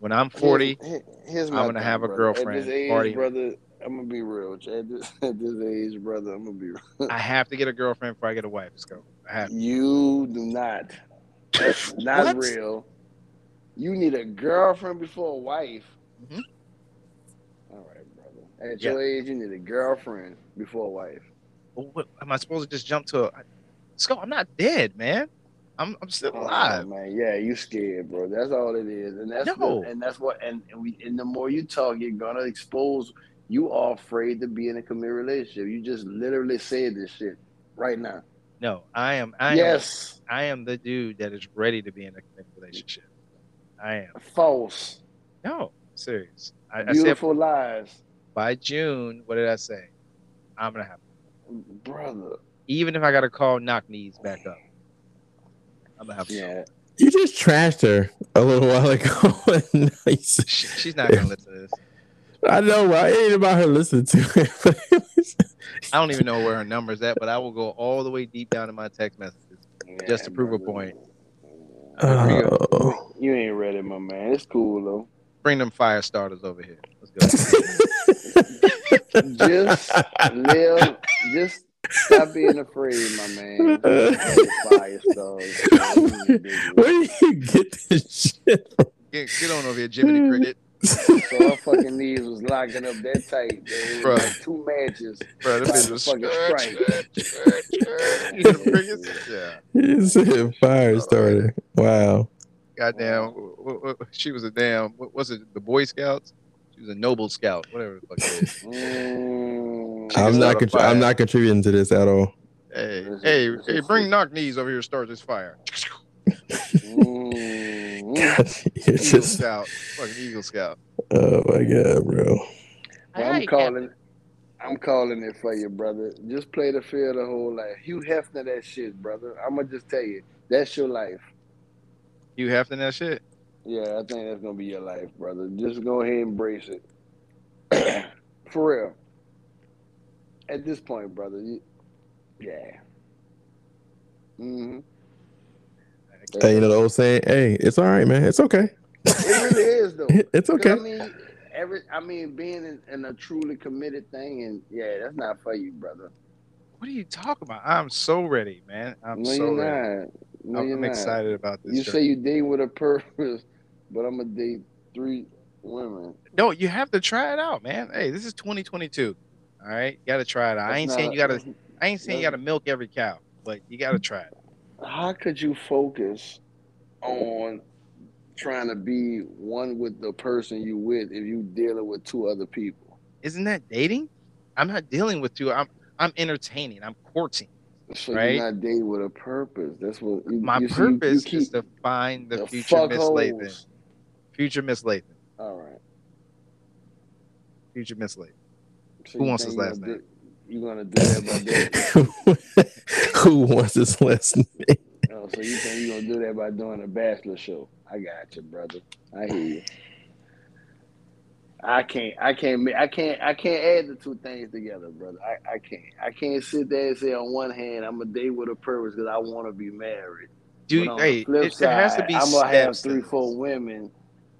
When I'm 40, Here's, here's I'm gonna thing, have a brother. girlfriend At this age, party. brother, I'm gonna be real. At this, at this age, brother, I'm gonna be real. I have to get a girlfriend before I get a wife. Let's go. I have. to. You do not. That's not real. You need a girlfriend before a wife. Mhm. All right, brother. At Yeah. your age, you need a girlfriend before a wife. What, am I supposed to just jump to a? Let's go. I'm not dead, man. I'm I'm still Oh, alive. man. Yeah, you scared, bro. That's all it is, and that's No. the, and that's what and, and we and the more you talk, you're gonna expose. You are afraid to be in a committed relationship. You just literally said this shit right now. No, I am. I am. yes, I am the dude that is ready to be in a committed relationship. I am. false, No, serious. I, I said beautiful lies, by June. What did I say? I'm gonna have. brother. Even if I gotta call knock knees back up, I'm gonna have. Yeah, You just trashed her a little while ago. nice. She, she's not gonna listen to this. I know, I ain't about her listening to it. Was, I don't even know where her number's at, but I will go all the way deep down in my text messages just to prove a brother. point. Oh. You ain't ready, my man. It's cool though. Bring them fire starters over here. Let's go. Just live. Just stop being afraid, my man. Fire stars. Where do you get this shit? Get, get on over here, Jiminy Cricket. So her fucking knees was locking up that tight. They Bruh. was like two matches. Bro, them bitches was Fucking strike. You hear them crickets? Yeah. You said fire starter. Wow. Goddamn. She was a damn. What was it? The Boy Scouts? She was a Noble Scout. Whatever the fuck it is. Mm, I'm not. Contri- I'm not contributing to this at all. Hey, This hey, this hey! Bring knock knees over here. to Start this fire. it's Eagle just. Scout. Fucking Eagle Scout. Oh my god, bro. I'm calling. I'm calling it for you, brother. Just play the field the whole life. Hugh Hefner, that shit, brother. I'm gonna just tell you, that's your life. You hefting that shit? Yeah, I think that's gonna be your life, brother. Just go ahead and embrace it. For real. At this point, brother, you, yeah. hmm Hey, you know the old saying? Hey, it's all right, man. It's okay. It really is though. It's 'Cause, okay. I mean, every I mean, being in, in a truly committed thing, and yeah, that's not for you, brother. What are you talking about? I'm so ready, man. I'm no, so you're ready. not. No, I'm, you're I'm not. excited about this. You journey. say you date with a purpose, but I'm gonna date three women. no, you have to try it out, man. Hey, this is 2022. All right, you got to try it out. I ain't not saying you got to. I ain't saying you got to milk every cow, but you got to try it. How could you focus on trying to be one with the person you with if you dealing with two other people? Isn't that dating? I'm not dealing with two. I'm I'm entertaining. I'm courting. So Right. you're not dating with a purpose. That's what you, My you see, you- purpose is to find the, the future Miss Lathan. Future Miss Lathan. All right. Future Miss Lathan. So Who wants his last name? Do- You gonna do that by doing? Who wants his last name? oh, so you think you gonna do that by doing a bachelor show? I got you, brother. I hear you. I can't, I can't, I can't, I can't add the two things together, brother. I, I can't, I can't sit there and say on one hand I'm a date with a purpose because I want to be married. Dude, but hey, flip it, there has to be I'm gonna have three, four women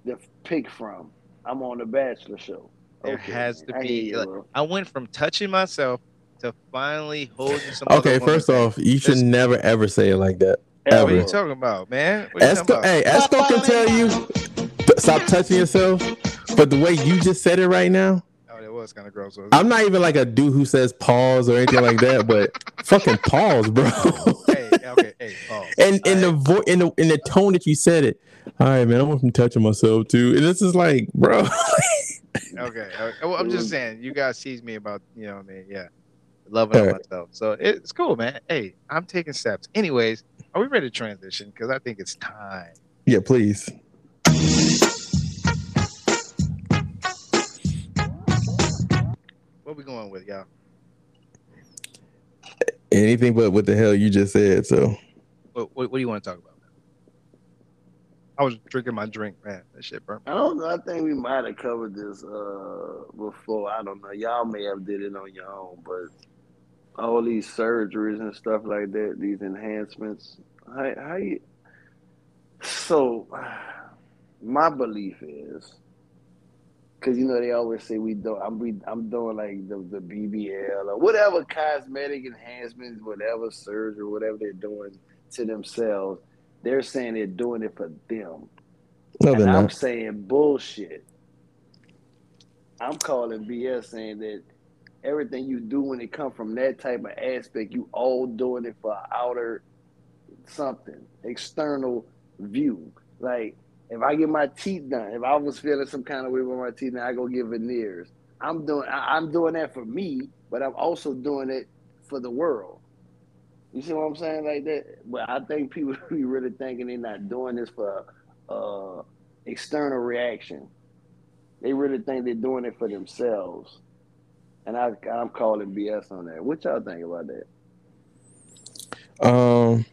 to pick from. I'm on the bachelor show. There has to I be, hear like. I went from touching myself to finally holding some. Okay, other woman. first off, you should This- never ever say it like that. Ever. What are you talking about, man? What are you talking Esco, about? hey, Esco can tell you stop touching yourself, but the way you just said it right now, Oh, that was kind of gross. wasn't? I'm not even like a dude who says pause or anything like that, but fucking pause, bro. hey, okay, hey, pause. and in the All right. vo- in the in the tone that you said it, all right, man, I want from touching myself too. And this is like, bro, okay, okay. Well, I'm just um, saying, you guys tease me about, you know, what I mean, yeah, loving on Alright. myself. So it's cool, man. Hey, I'm taking steps. Anyways, are we ready to transition? Because I think it's time. yeah, please. What we going with, y'all? Anything but what the hell you just said. So What, what, what do you want to talk about? I was drinking my drink, man. That shit burnt. I don't know. I think we might have covered this uh, before. I don't know. Y'all may have did it on your own, but all these surgeries and stuff like that, these enhancements, how, how you? So, my belief is, because you know they always say we do. I'm I'm doing like the the BBL or whatever cosmetic enhancements, whatever surgery, whatever they're doing to themselves. They're saying they're doing it for them. No, And I'm not. saying bullshit. I'm calling BS saying that everything you do when it comes from that type of aspect, you all doing it for outer something, external view. Like if I get my teeth done, if I was feeling some kind of way with my teeth, and I go get veneers. I'm doing I'm doing that for me, but I'm also doing it for the world. You see what I'm saying like that? But I think people be really thinking they're not doing this for uh external reaction. They really think they're doing it for themselves. And I I'm calling BS on that. What y'all think about that? Um,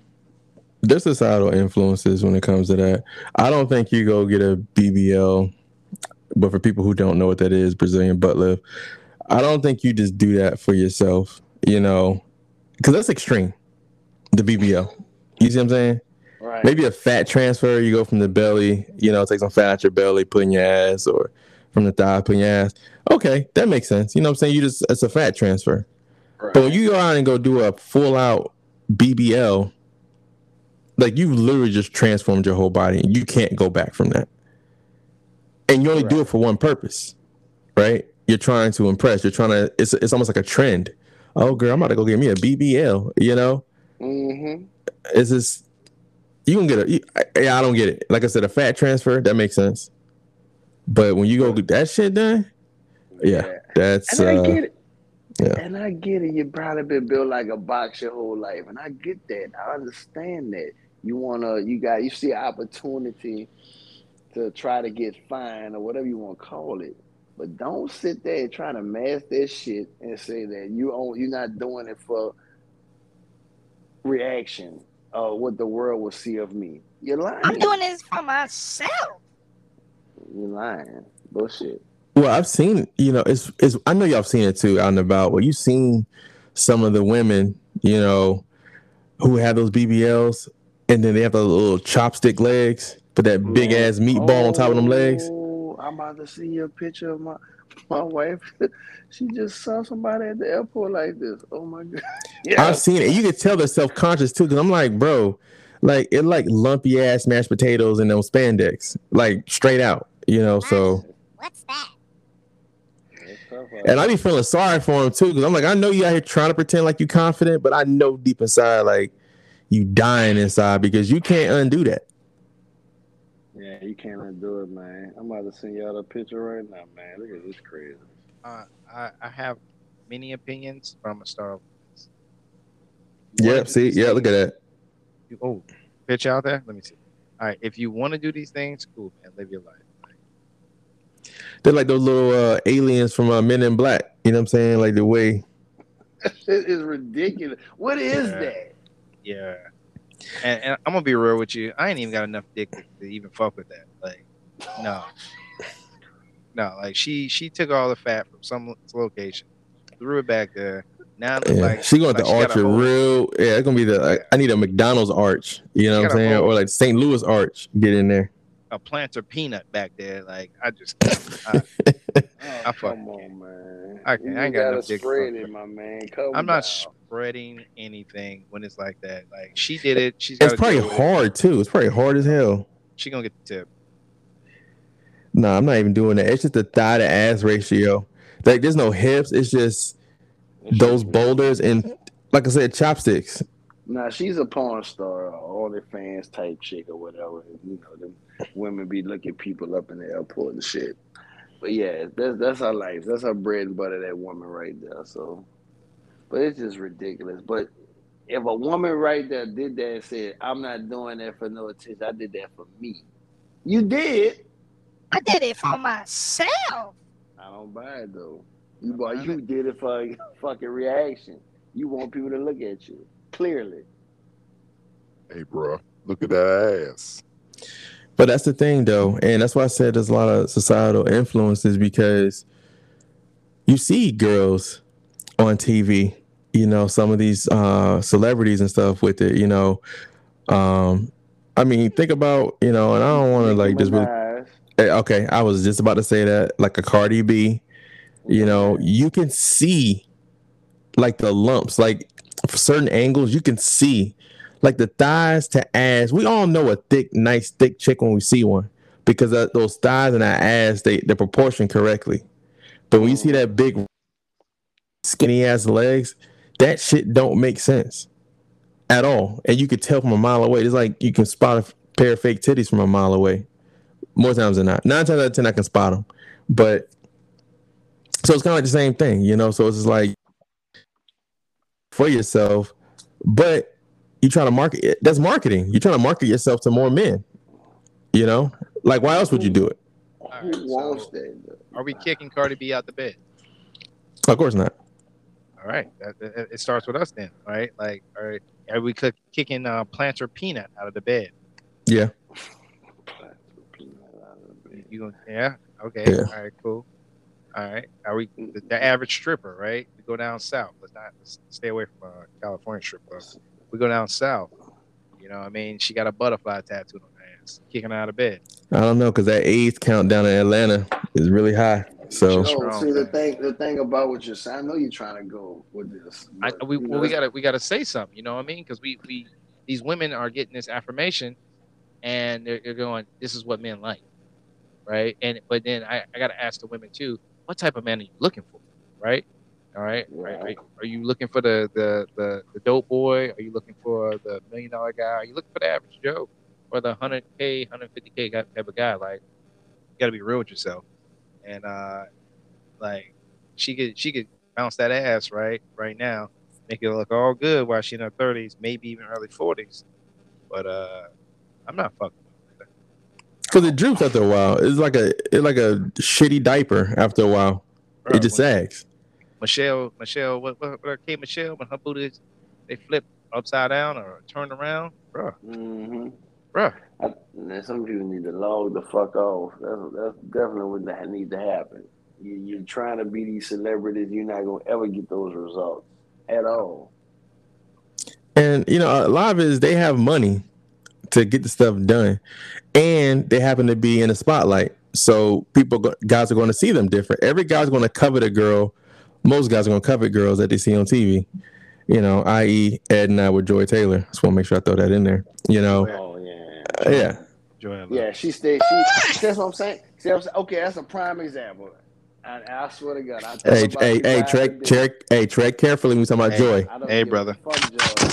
there's societal influences when it comes to that. I don't think you go get a BBL, but for people who don't know what that is, Brazilian butt lift, I don't think you just do that for yourself, you know, because that's extreme. The BBL, you see what I'm saying? Right. Maybe a fat transfer, you go from the belly, you know, take some fat out your belly, put in your ass, or from the thigh, put in your ass. Okay, that makes sense. You know what I'm saying? You just it's a fat transfer. right. But when you go out and go do a full out BBL, like you literally just transformed your whole body and you can't go back from that. And you only do it for one purpose, right? You're trying to impress. You're trying to, it's, it's almost like a trend. Oh, girl, I'm about to go get me a BBL, you know? Mm-hmm. It's just, you can get a, you, I, yeah, I don't get it. Like I said, a fat transfer, that makes sense. But when you go get that shit done, yeah, that's, And I uh, get it. yeah. And I get it. You probably been built like a box your whole life. And I get that. I understand that. You wanna you got you see an opportunity to try to get fine or whatever you want to call it. But don't sit there and try to mask that shit and say that you own you're not doing it for reaction of what the world will see of me. You're lying. I'm doing this for myself. You're lying. Bullshit. Well, I've seen, you know, it's, it's, I know y'all have seen it too out and about. Well, you've seen some of the women, you know, who have those BBLs and then they have the little chopstick legs, but that big oh, ass meatball on top of them legs. Oh, I'm about to see a picture of my my wife. she just saw somebody at the airport like this. Oh my god. Yeah. I've seen it. You can tell they're self conscious too, because I'm like, bro, like it like lumpy ass mashed potatoes and those spandex, like straight out, you know. So, What's that? It's tough out and I be feeling sorry for him too, because I'm like, I know you out here trying to pretend like you confident, but I know deep inside, like you dying inside because you can't undo that. Yeah, you can't undo it, man. I'm about to send y'all the picture right now, man. Look at this crazy. Uh, I, I have many opinions, but I'm gonna start off. with this. You wanna Yep. do See, these yeah, look at that. you- Oh, pitch out there. Let me see. All right, if you want to do these things, cool, man. Live your life. They're like those little uh, aliens from uh, Men in Black. You know what I'm saying? Like the way. It is ridiculous. What is Yeah. that? Yeah. And, and I'm gonna be real with you. I ain't even got enough dick to even fuck with that. Like, no, no. Like she she took all the fat from some location, threw it back there. Now it Yeah. like she going like to she got arch a real. Yeah, it's gonna be the. Like, I need a McDonald's arch. You know She what I'm saying? Or like St. Louis arch. Get in there. a planter peanut back there. Like I just I, Oh, I fuck- come on, man. I can't- I ain't got gotta enough dick to spread fuck it, my man. Calm I'm not down. spreading anything when it's like that. Like she did it. She's It's got probably It. hard too. It's probably hard as hell. She gonna get the tip. Nah, I'm not even doing that. It's just the thigh to ass ratio. Like there's no hips. It's just those boulders and like I said, chopsticks. Nah, she's a porn star, or OnlyFans type chick or whatever. You know, them women be looking people up in the airport and shit. But yeah, that's that's her life. That's her bread and butter. That woman right there. So, but it's just ridiculous. But if a woman right there did that and said, "I'm not doing that for no attention. I did that for me," you did. I did it for myself. I don't buy it though. You bought, you did it for a fucking reaction. You want people to look at you clearly. Hey, bro, look at that ass. But that's the thing, though, and that's why I said there's a lot of societal influences because you see girls on TV, you know, some of these uh, celebrities and stuff with it, you know. Um, I mean, think about, you know, and I don't want to like just really. Eh, Okay, I was just about to say that, like a Cardi B, you know, you can see like the lumps, like for certain angles, you can see like the thighs to ass. We all know a thick, nice, thick chick when we see one because of those thighs and that ass, they they proportion correctly. But when you see that big, skinny ass legs, that shit don't make sense at all, and you could tell from a mile away. It's like you can spot a pair of fake titties from a mile away. More times than not, nine times out of ten, I can spot them. But so it's kind of like the same thing, you know. So it's just like for yourself, but you try to market it. That's marketing. You're trying to market yourself to more men. You know, like why else would you do it? Who Alright, wants so- Are we kicking Cardi B out the bed? Of course not. All right, it starts with us then. right? like, all right, are we kick- kicking uh, Planter Peanut out of the bed? Yeah. You gonna, yeah, okay, Yeah. all right, cool. All right, are we the, the average stripper? Right, we go down south. Let's not let's stay away from uh, California strip clubs. We go down south. You know, what I mean, she got a butterfly tattoo on her ass, kicking her out of bed. I don't know because that AIDS count down in Atlanta is really high. So No, Strong, see the thing. The thing about what you're saying, I know you're trying to go with this. I, we you well, know, we gotta we gotta say something. You know what I mean? Because we we these women are getting this affirmation, and they're, they're going, "This is what men like," right? And but then I, I gotta ask the women too, what type of man are you looking for, right? All right, right. Right. Are, are you looking for the, the the the dope boy? Are you looking for the million dollar guy? Are you looking for the average Joe, or the hundred k, hundred fifty k type of guy? Like, you gotta be real with yourself, and uh, like she could she could bounce that ass right right now make it look all good while she in her thirties, maybe even early forties. But uh, I'm not fucking. with her. because it droops after a while. It's like a it's like a shitty diaper after a while. Bro, It just sags. Michelle, Michelle, what, what, what K. Michelle when her booty they flip upside down or turn around, bro, Mhm. Bro. I, and some people need to log the fuck off. That's that's definitely what that need to happen. You, you're trying to be these celebrities. You're not gonna ever get those results at all. And you know, a lot of it is they have money to get the stuff done, and they happen to be in the spotlight. So people, guys are going to see them different. Every guy's going to covet a girl. Most guys are going to covet girls that they see on TV. You know, i.e., Ed and I with Joy Taylor. Just want to make sure I throw that in there. You know, Oh yeah. Uh, yeah. Joanne, Yeah, she stayed. She, that's what I'm saying. See, what I'm saying? Okay, that's a prime example. I, I swear to God. I thought Hey, hey, hey, guys tread, tread, hey, tread carefully when we talking about Hey. Joy. Hey, brother. Fuck Joy.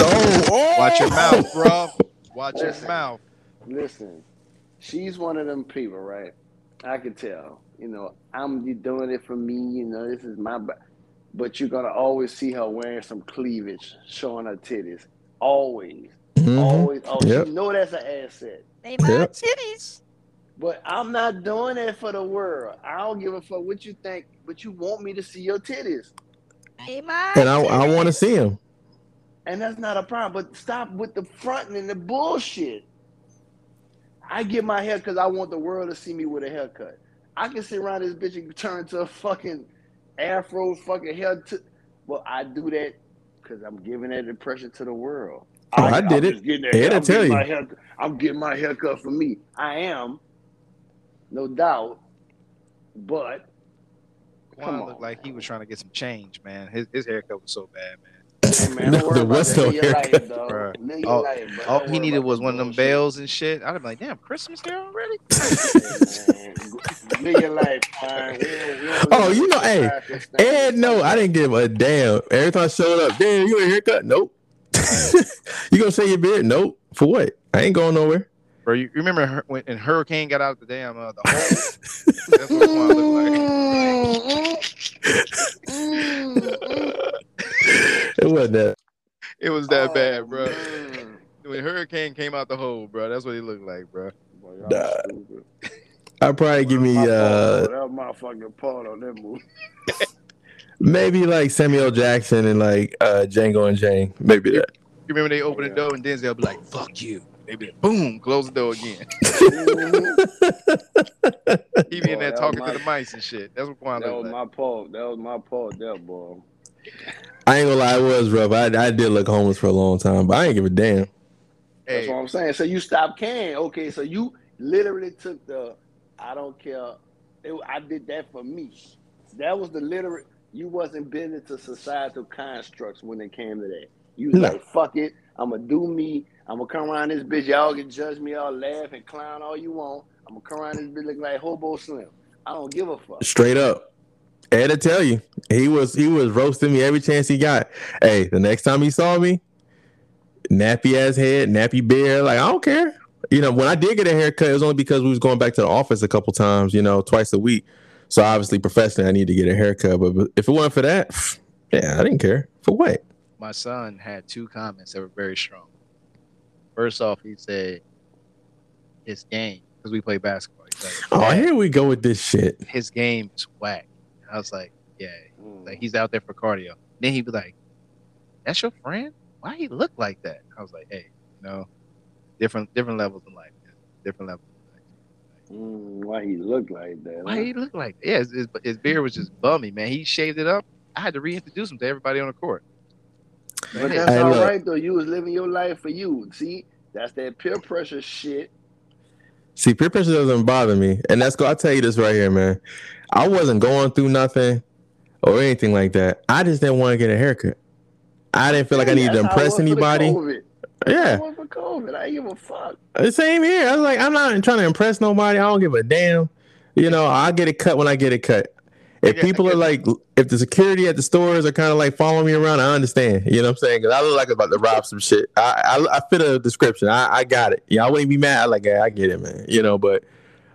Oh, oh! watch your mouth, bro. Watch your mouth. Listen, she's one of them people, right? I can tell. You know, I'm you doing it for me. You know, this is my. But you're gonna always see her wearing some cleavage, showing her titties. Always, Mhm. always. Oh, Yep. you know that's an asset. They my Yep. titties. But I'm not doing that for the world. I don't give a fuck what you think, but you want me to see your titties. They my And I, I want to see them. And that's not a problem. But stop with the fronting and the bullshit. I get my hair because I want the world to see me with a haircut. I can sit around this bitch and turn to a fucking afro fucking hair. To, well, I do that because I'm giving that impression to the world. Oh, I did I'm it. just getting that Yeah, I'm tell getting you. My hair, I'm getting my haircut for me. I am, no doubt. But Come Quan looked like he was trying to get some change, man. His his haircut was so bad, man. hey, man, No, don't worry there about was that. no Live your haircut. life, dog. Bruh. Live your All- bro. All he needed was one of them bullshit. bells and shit. I'd be like, damn, Christmas hair already? man. Live your life, man. We don't- we don't Oh, you know, in hey, society that's not- And no, I didn't give a damn. Every time I showed up, damn, you got a haircut? Nope. you gonna say your beard? Nope. For what? I ain't going nowhere. Bro, you remember her, when and Hurricane got out the damn uh, the hole? That's what Quan looked like. it wasn't that. It was that Oh, bad, bro. man. When Hurricane came out the hole, bro, that's what he looked like, bro. Boy, Nah. I'd probably give me My uh that was my fucking part on that movie. maybe like Samuel Jackson and like uh Django Unchained. Maybe that. You remember they open the door and Denzel be like, "Fuck you." They be like, boom, close the door again. He be in there talking was to the mice and shit. That's what Quan That was like. my fault. That was my fault, there, boy. I ain't gonna lie, it was rough. I, I did look homeless for a long time, but I ain't give a damn. That's what I'm saying. So you stopped caring. Okay, so you literally took the I don't care. It, I did that for me. That was the literal. You wasn't bending into societal constructs when it came to that. You was No. like, fuck it. I'm gonna do me. I'm gonna come around this bitch. Y'all can judge me, all laugh and clown all you want. I'm gonna come around this bitch looking like Hobo Slim. I don't give a fuck. Straight up. Ed to tell you, he was he was roasting me every chance he got. Hey, the next time he saw me, nappy ass head, nappy beard, like I don't care. You know, when I did get a haircut, it was only because we was going back to the office a couple times, you know, twice a week. So obviously, professionally, I need to get a haircut. But, but if it wasn't for that, yeah, I didn't care for what. my son had two comments that were very strong. First off, he said his game because we play basketball. He's like, Oh, here we go with this shit. his game is whack. I was like, yeah, Mm. like he's out there for cardio. Then he'd be like, "That's your friend? Why he look like that?" I was like, "Hey, you know, different different levels in life, different levels." In life. Mm, why he look like that? Why huh? he look like that? Yeah, his, his, his beard was just bummy, man. He shaved it up. I had to reintroduce him to everybody on the court. But Hey, that's Hey, all look. right though. You was living your life for you. See, that's that peer pressure shit. See, peer pressure doesn't bother me, and that's go. I tell you this right here, man. I wasn't going through nothing or anything like that. I just didn't want to get a haircut. I didn't feel like I needed to That's how it impress was for the anybody. Yeah, I was for COVID. I give a fuck. the same here. I was like, I'm not trying to impress nobody. I don't give a damn. You know, I get it cut when I get it cut. If Yeah, people are like, if the security at the stores are kind of like following me around, I understand. You know what I'm saying? Because I look like I'm about to rob some shit. I, I I fit a description. I, I got it. Yeah, I wouldn't be mad. I like, yeah, I get it, man. You know, but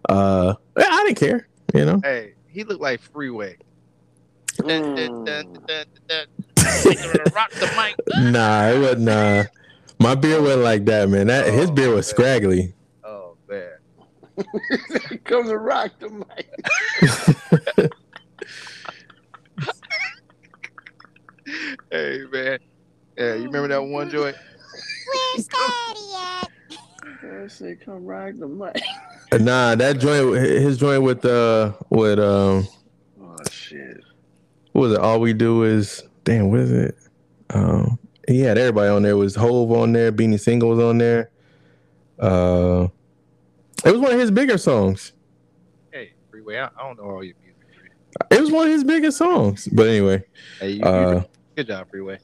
uh, yeah, I didn't care. You know. Hey, he looked like Freeway. Mm. Rock the mic. Nah, it wasn't. Nah, my beard wasn't like that, man. That his Oh, beard was man. scraggly. Oh man. Come to rock the mic. Hey man. Yeah, you remember that one joint? Where's Daddy at? I say, come rock the mic. Nah, that joint, his joint with uh, with um, Oh shit. what was it? All we do is damn. What is it? Um, he had everybody on there. It was Hove on there. Beanie Sigel was on there. Uh, it was one of his bigger songs. Hey, Freeway. I, I don't know all your music. It was one of his biggest songs. But anyway, Hey, you, uh, good job, Freeway.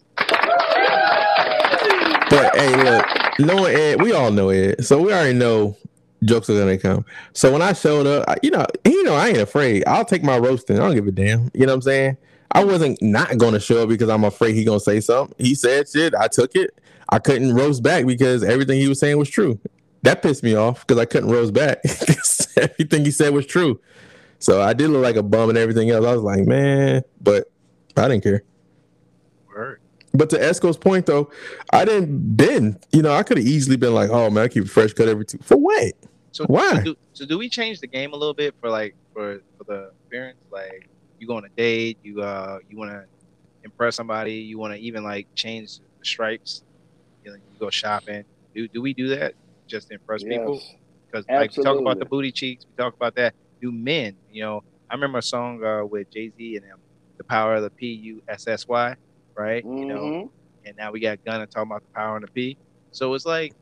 but hey, look, knowing Ed, we all know Ed, so we already know jokes are gonna come. So when I showed up, I- you know, you know, I ain't afraid. I'll take my roasting. I don't give a damn. You know what I'm saying? I wasn't not gonna show up because I'm afraid he gonna say something. He said shit. I took it. I couldn't roast back because everything he was saying was true. That pissed me off because I couldn't roast back. everything he said was true. So I did look like a bum and everything else. I was like, man, but I didn't care. Word. But to Esco's point though, I didn't bend. You know, I could have easily been like, "Oh man, I keep a fresh cut every two for what?" So Why? So do, so do we change the game a little bit for like for for the appearance? Like you go on a date, you uh you want to impress somebody, you want to even like change the stripes. You, know, you go shopping. Do do we do that just to impress people? Because like we talk about the booty cheeks, we talk about that. Do men? You know, I remember a song uh, with Jay Z and them, "The Power of the P U S S Y," right? You know, Mhm. and now we got Gunna talking about the power and the P. So it's like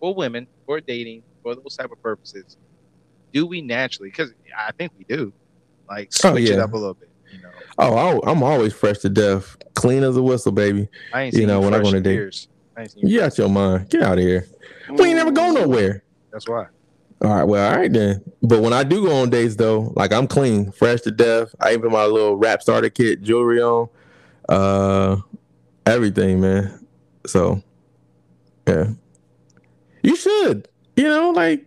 for women, for dating, for those type of purposes, do we naturally? Because I think we do, like Oh, switch it up a little bit. You know, Oh, I'm always fresh to death, clean as a whistle, baby. I ain't You know, when I go on a date. years. I ain't seen You out your mind. Get out of here. We ain't never go nowhere. That's why. All right, well, all right then. But when I do go on dates though, like I'm clean, fresh to death. I even my little rap starter kit, jewelry on, uh, everything, man. So, yeah, you should. You know, like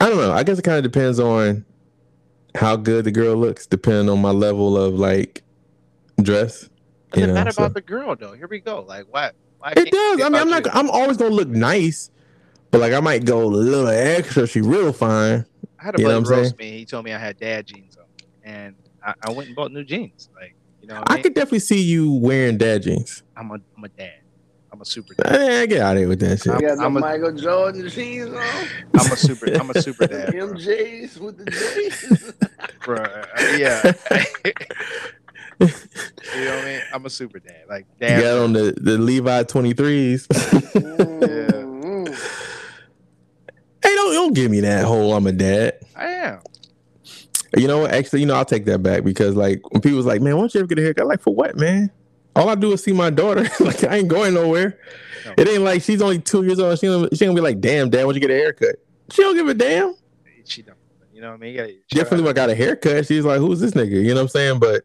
I don't know. I guess it kind of depends on how good the girl looks, depending on my level of like dress. It's not matter so- about the girl though? Here we go. Like what? why It does. I mean, I'm not. you? I'm always gonna look nice, but like I might go a little extra. She real fine. I had a buddy roast me. He told me I had dad jeans on, and I, I went and bought new jeans. Like you know, I mean? could definitely see you wearing dad jeans. I'm a I'm a dad. I'm I'm a super dad. Eh, get out of here with that shit. I'm- You got the I'm a- Michael Jordan jeans on. I'm a super. I'm a super dad, bro. MJs with the J's. Bro, uh, yeah. you know what I mean? I'm a super dad. Like You dad. got on the, the Levi 23s. Mhm. hey, don't, don't give me that whole I'm a dad. I am. You know what? Actually, you know, I'll take that back because like when people was like, man, why don't you ever get a haircut? Like, for what, man? All I do is see my daughter. like, I ain't going nowhere. No. It ain't like she's only two years old. She ain't, she gonna be like, damn, dad, why you get a haircut? She don't give a damn. She don't. You know what I mean? You Definitely when I got a haircut. She's like, who's this nigga? You know what I'm saying? But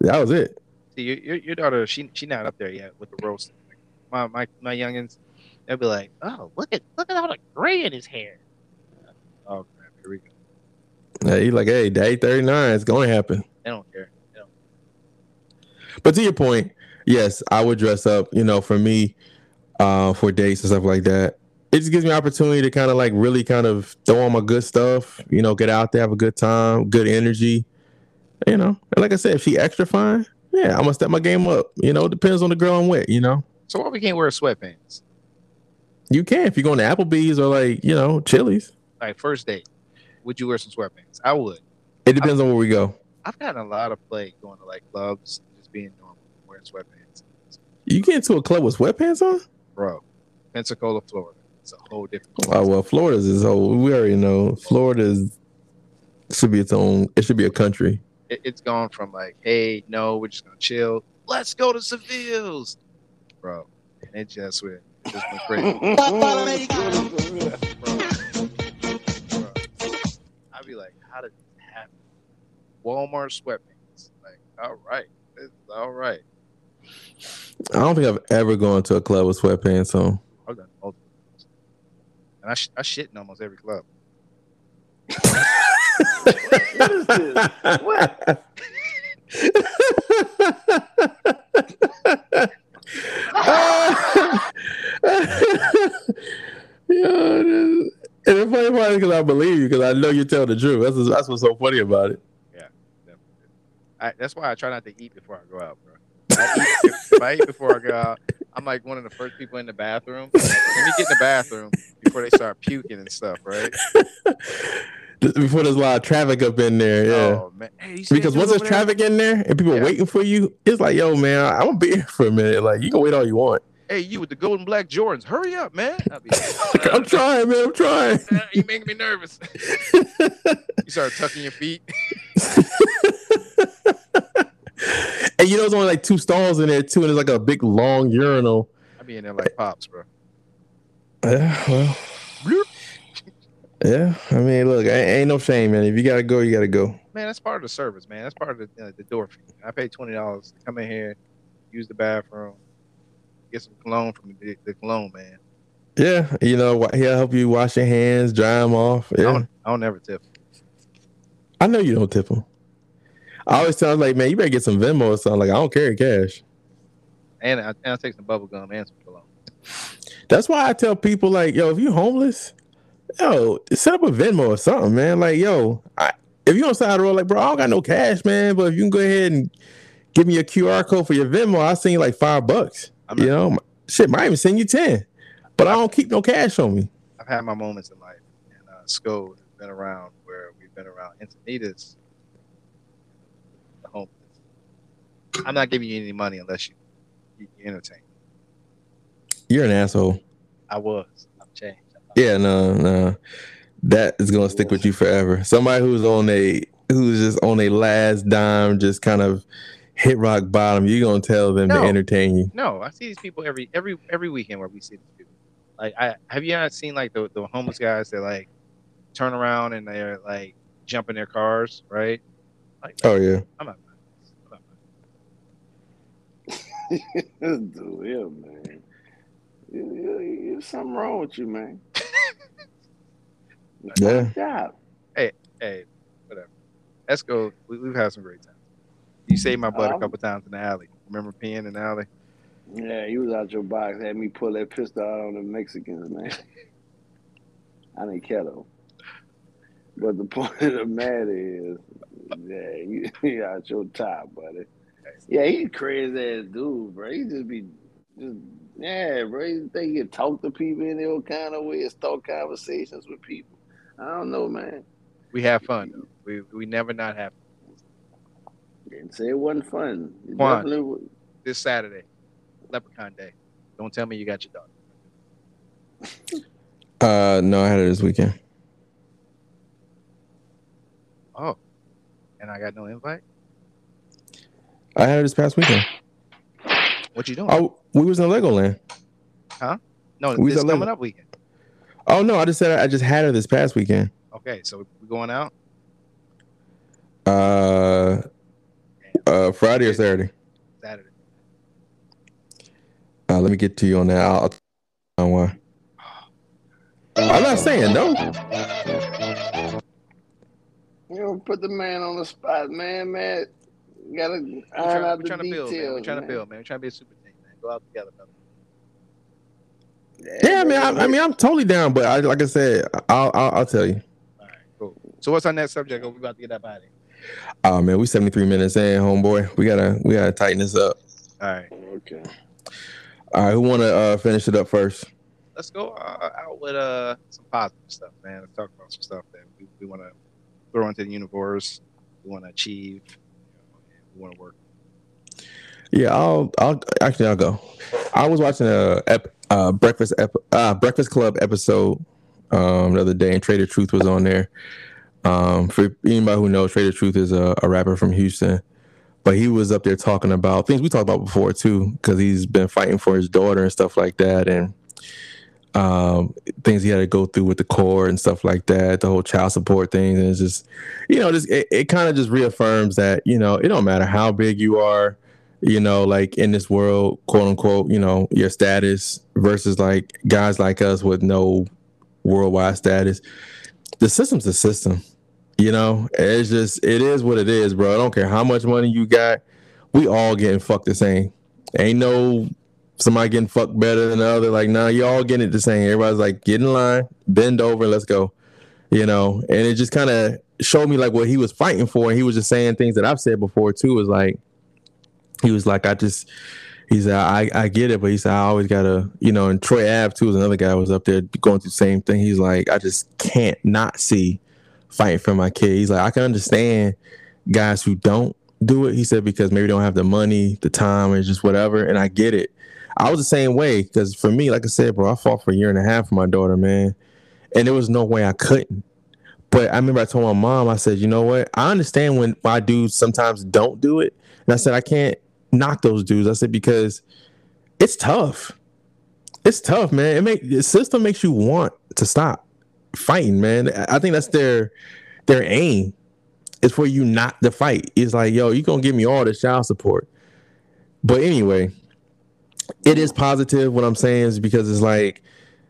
that was it. See, your, your, your daughter, she she not up there yet with the roasting. My my my youngins, they'll be like, "Oh, look at look at all the gray in his hair." Oh crap! Here we go. Hey, he like, hey, day 39, it's gonna happen. They don't care. But to your point, yes, I would dress up, you know, for me, uh, for dates and stuff like that. It just gives me opportunity to kind of like really kind of throw on my good stuff, you know, get out there, have a good time, good energy. You know, and like I said, if she extra fine, yeah, I'm gonna step my game up. You know, it depends on the girl I'm with, you know. So why we can't wear sweatpants? You can if you're going to Applebee's or like, you know, Chili's. Like first date, would you wear some sweatpants? I would. It depends on where we go. I've gotten a lot of play going to like clubs, just being normal, wearing sweatpants. You get into a club with sweatpants on? Bro, Pensacola, Florida. It's a whole different. Oh well, Florida's is whole. We already know Florida's should be its own. It should be a country. it, it's gone from like, hey, no, we're just gonna chill. Let's go to Seville's, bro. And it just went, it just went crazy. bro. Bro. I'd be like, how did this happen? Walmart sweatpants. Like, all right, this is all right. I don't think I've ever gone to a club with sweatpants on. I've done multiple. And I, sh- I shit in almost every club. What is this? What? yeah, and the funny part is because I believe you because I know you tell the truth. That's that's what's so funny about it. Yeah, I, that's why I try not to eat before I go out, bro. I eat, if, if I eat before I go out, I'm like one of the first people in the bathroom. Let me get in the bathroom before they start puking and stuff, right? Before there's a lot of traffic up in there, yeah. Oh man, hey, you see that because once there's traffic in there and people Yeah. waiting for you, it's like, yo, man, I'm gonna be here for a minute. Like, you can wait all you want. hey, you with the golden black Jordans, hurry up, man! I'm trying, man. I'm trying. you making me nervous. you start tucking your feet. And you know, there's only like two stalls in there too, and it's like a big long urinal. I be in there like pops, bro. Yeah, well, yeah. I mean, look, ain't, no shame, man. If you gotta go, you gotta go. Man, that's part of the service, man. That's part of the, uh, the door fee. I pay twenty dollars to come in here, use the bathroom, get some cologne from the, the cologne man. Yeah, you know, he'll help you wash your hands, dry them off. I Yeah, don't, I don't never tip. I know you don't tip them. I always tell him like, man, you better get some Venmo or something. Like, I don't carry cash. And I, and I take some bubble gum and some cologne. That's why I tell people like, yo, if you're homeless, yo, set up a Venmo or something, man. Like, yo, I, if you on the side of the road, like, bro, I don't got no cash, man. But if you can go ahead and give me a QR code for your Venmo, I'll send you like five bucks. I'm you not- know, shit, might even send you ten. But I don't keep no cash on me. I've had my moments in life, and uh, Sco has been around where we've been around Encinitas, the homeless. I'm not giving you any money unless you, you entertain. You're an asshole. I was. I'm changed. Yeah, no, no. That is gonna stick with you forever. Somebody who's on a who's just on a last dime, just kind of hit rock bottom, you're gonna tell them No. to entertain you. No, I see these people every every every weekend where we see these people. Like, I have you not seen like the the homeless guys that like turn around and they're like jumping their cars, right? Like, Oh yeah. I'm not. I'm not Dude, yeah, man. You- you- There's something wrong with you, man. Yeah. Good job. hey, hey, whatever. Let's go. We, we've had some great times. You saved my butt a Um, couple times in the alley. Remember peeing in the alley? Yeah, you was out your box, had me pull that pistol out on the Mexicans, man. I didn't care though. But the point of the matter is, yeah, you, you out your top, buddy. Yeah, he's crazy ass dude, bro. He just be Just, yeah, bro. He think you can talk to people in their kind of way, start conversations with people. I don't know, man. We have fun. Though. We we never not have Didn't say it wasn't fun. It Quan. definitely was. this Saturday, Leprechaun Day. Don't tell me you got your daughter. Uh, no, I had it this weekend. Oh, and I got no invite. I had it this past weekend. What you doing? Oh, we was in Legoland. Huh? No, we this got coming Lego. up weekend. Oh no, I just said I just had her this past weekend. Okay, so we going out. Uh, uh, Friday or Saturday. Saturday. Uh, let me get to you on that. I'll, I'll tell you why. I'm not saying no. You don't put the man on the spot, man. Man, you gotta We're iron trying, out we're the trying to build, man. We're details. trying to build, man. We're trying to be a super team, man. Go out together, brother. Yeah, I mean, I, I mean, I'm totally down, but I, like I said, I'll, I'll, I'll tell you. All right, cool. So what's our next subject? Oh, we about to get up out of here. Oh man, we 73 minutes in, homeboy. We gotta, we gotta tighten this up. All right, Okay. All right, who wanna uh, finish it up first? let's go uh, out with uh some positive stuff, man. Let's talk about some stuff that we, we want to throw into the universe. We want to achieve. You know, and we want to work. Yeah, I'll, I'll actually, I'll go. I was watching a uh, breakfast ep, uh, Breakfast Club episode um, the other day, and Trae tha Truth was on there. Um, for anybody who knows, Trae tha Truth is a, a rapper from Houston, but he was up there talking about things we talked about before too, because he's been fighting for his daughter and stuff like that, and um, things he had to go through with the court and stuff like that, the whole child support thing, and it's just, you know, just it, it kind of just reaffirms that you know it don't matter how big you are you know, like in this world, quote unquote, you know, your status versus like guys like us with no worldwide status. The system's a system, you know. It's just it is what it is, bro. I don't care how much money you got. We all getting fucked the same. Ain't no somebody getting fucked better than the other. Like, nah, you all getting it the same. Everybody's like, get in line, bend over, let's go. You know, and it just kind of showed me like what he was fighting for. And he was just saying things that I've said before too. Was like, he was like, I just, he said, I, I get it, but he said, I always gotta, you know, and Troy Ave too was another guy was up there going through the same thing. He's like, I just can't not see fighting for my kid. He's like, I can understand guys who don't do it. He said, because maybe they don't have the money, the time, or just whatever. And I get it. I was the same way because for me, like I said, bro, I fought for a year and a half for my daughter, man. And there was no way I couldn't. But I remember I told my mom, I said, you know what? I understand when my dudes sometimes don't do it. And I said, I can't knock those dudes. I said, because it's tough. It's tough, man. It make the system makes you want to stop fighting, man. I think that's their their aim is for you not to fight. It's like, yo, you gonna give me all the child support. But anyway, it is positive. What I'm saying is because it's like,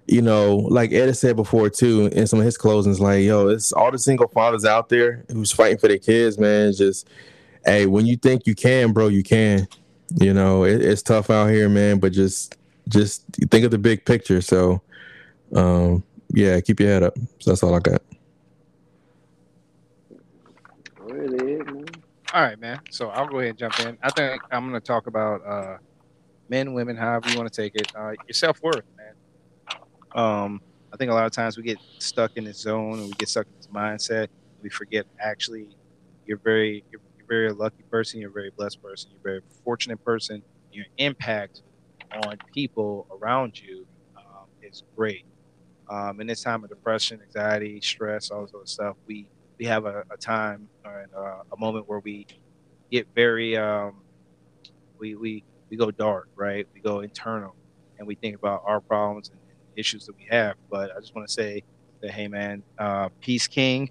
you know, like Ed has said before too, in some of his closings, like, yo, it's all the single fathers out there who's fighting for their kids, man. It's just, hey, when you think you can, bro, you can. You know, it, it's tough out here, man. But just, just think of the big picture. So, um, yeah, keep your head up. So that's all I got. Go ahead, Ed, man. All right, man. So I'll go ahead and jump in. I think I'm going to talk about uh, men, women, however you want to take it. Uh, your self worth, man. Um, I think a lot of times we get stuck in this zone and we get stuck in this mindset. We forget actually you're very you're, you're a very lucky person. You're a very blessed person. You're a very fortunate person. Your impact on people around you um, is great. Um, in this time of depression, anxiety, stress, all this other stuff, we we have a, a time and uh, a moment where we get very um, we we we go dark, right? We go internal, and we think about our problems and, issues that we have. But I just want to say that, hey, man, uh, peace, king,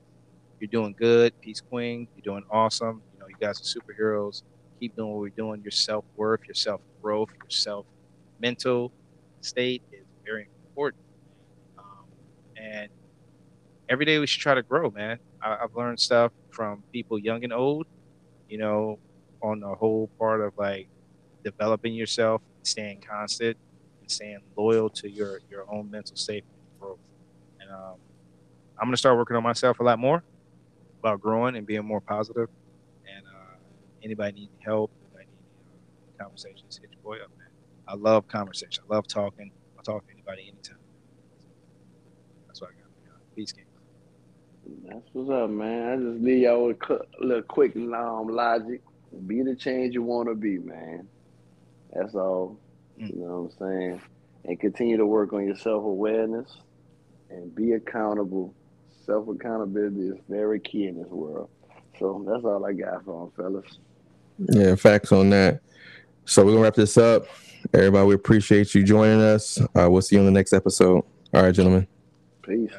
you're doing good. Peace, queen, you're doing awesome. You know, you guys are superheroes. Keep doing what we're doing. Your self worth, your self growth, your self mental state is very important. Um, and every day we should try to grow, man. I, I've learned stuff from people young and old, you know, on the whole part of like developing yourself, staying constant, and staying loyal to your your own mental state and growth. And um, I'm gonna start working on myself a lot more about growing and being more positive. And uh, anybody need help, anybody need uh, conversations, hit your boy up, man. I love conversation. I love talking. I'll talk to anybody anytime. That's what I got. Peace, King. That's what's up, man. I just need y'all a little quick um, logic. Be the change you want to be, man. That's all. Mm. You know what I'm saying? And continue to work on your self awareness and be accountable. Self accountability is very key in this world. So that's all I got for 'em, fellas. Yeah, facts on that. So we're gonna wrap this up. Everybody, we appreciate you joining us. Uh, we'll see you on the next episode. All right, gentlemen. Peace.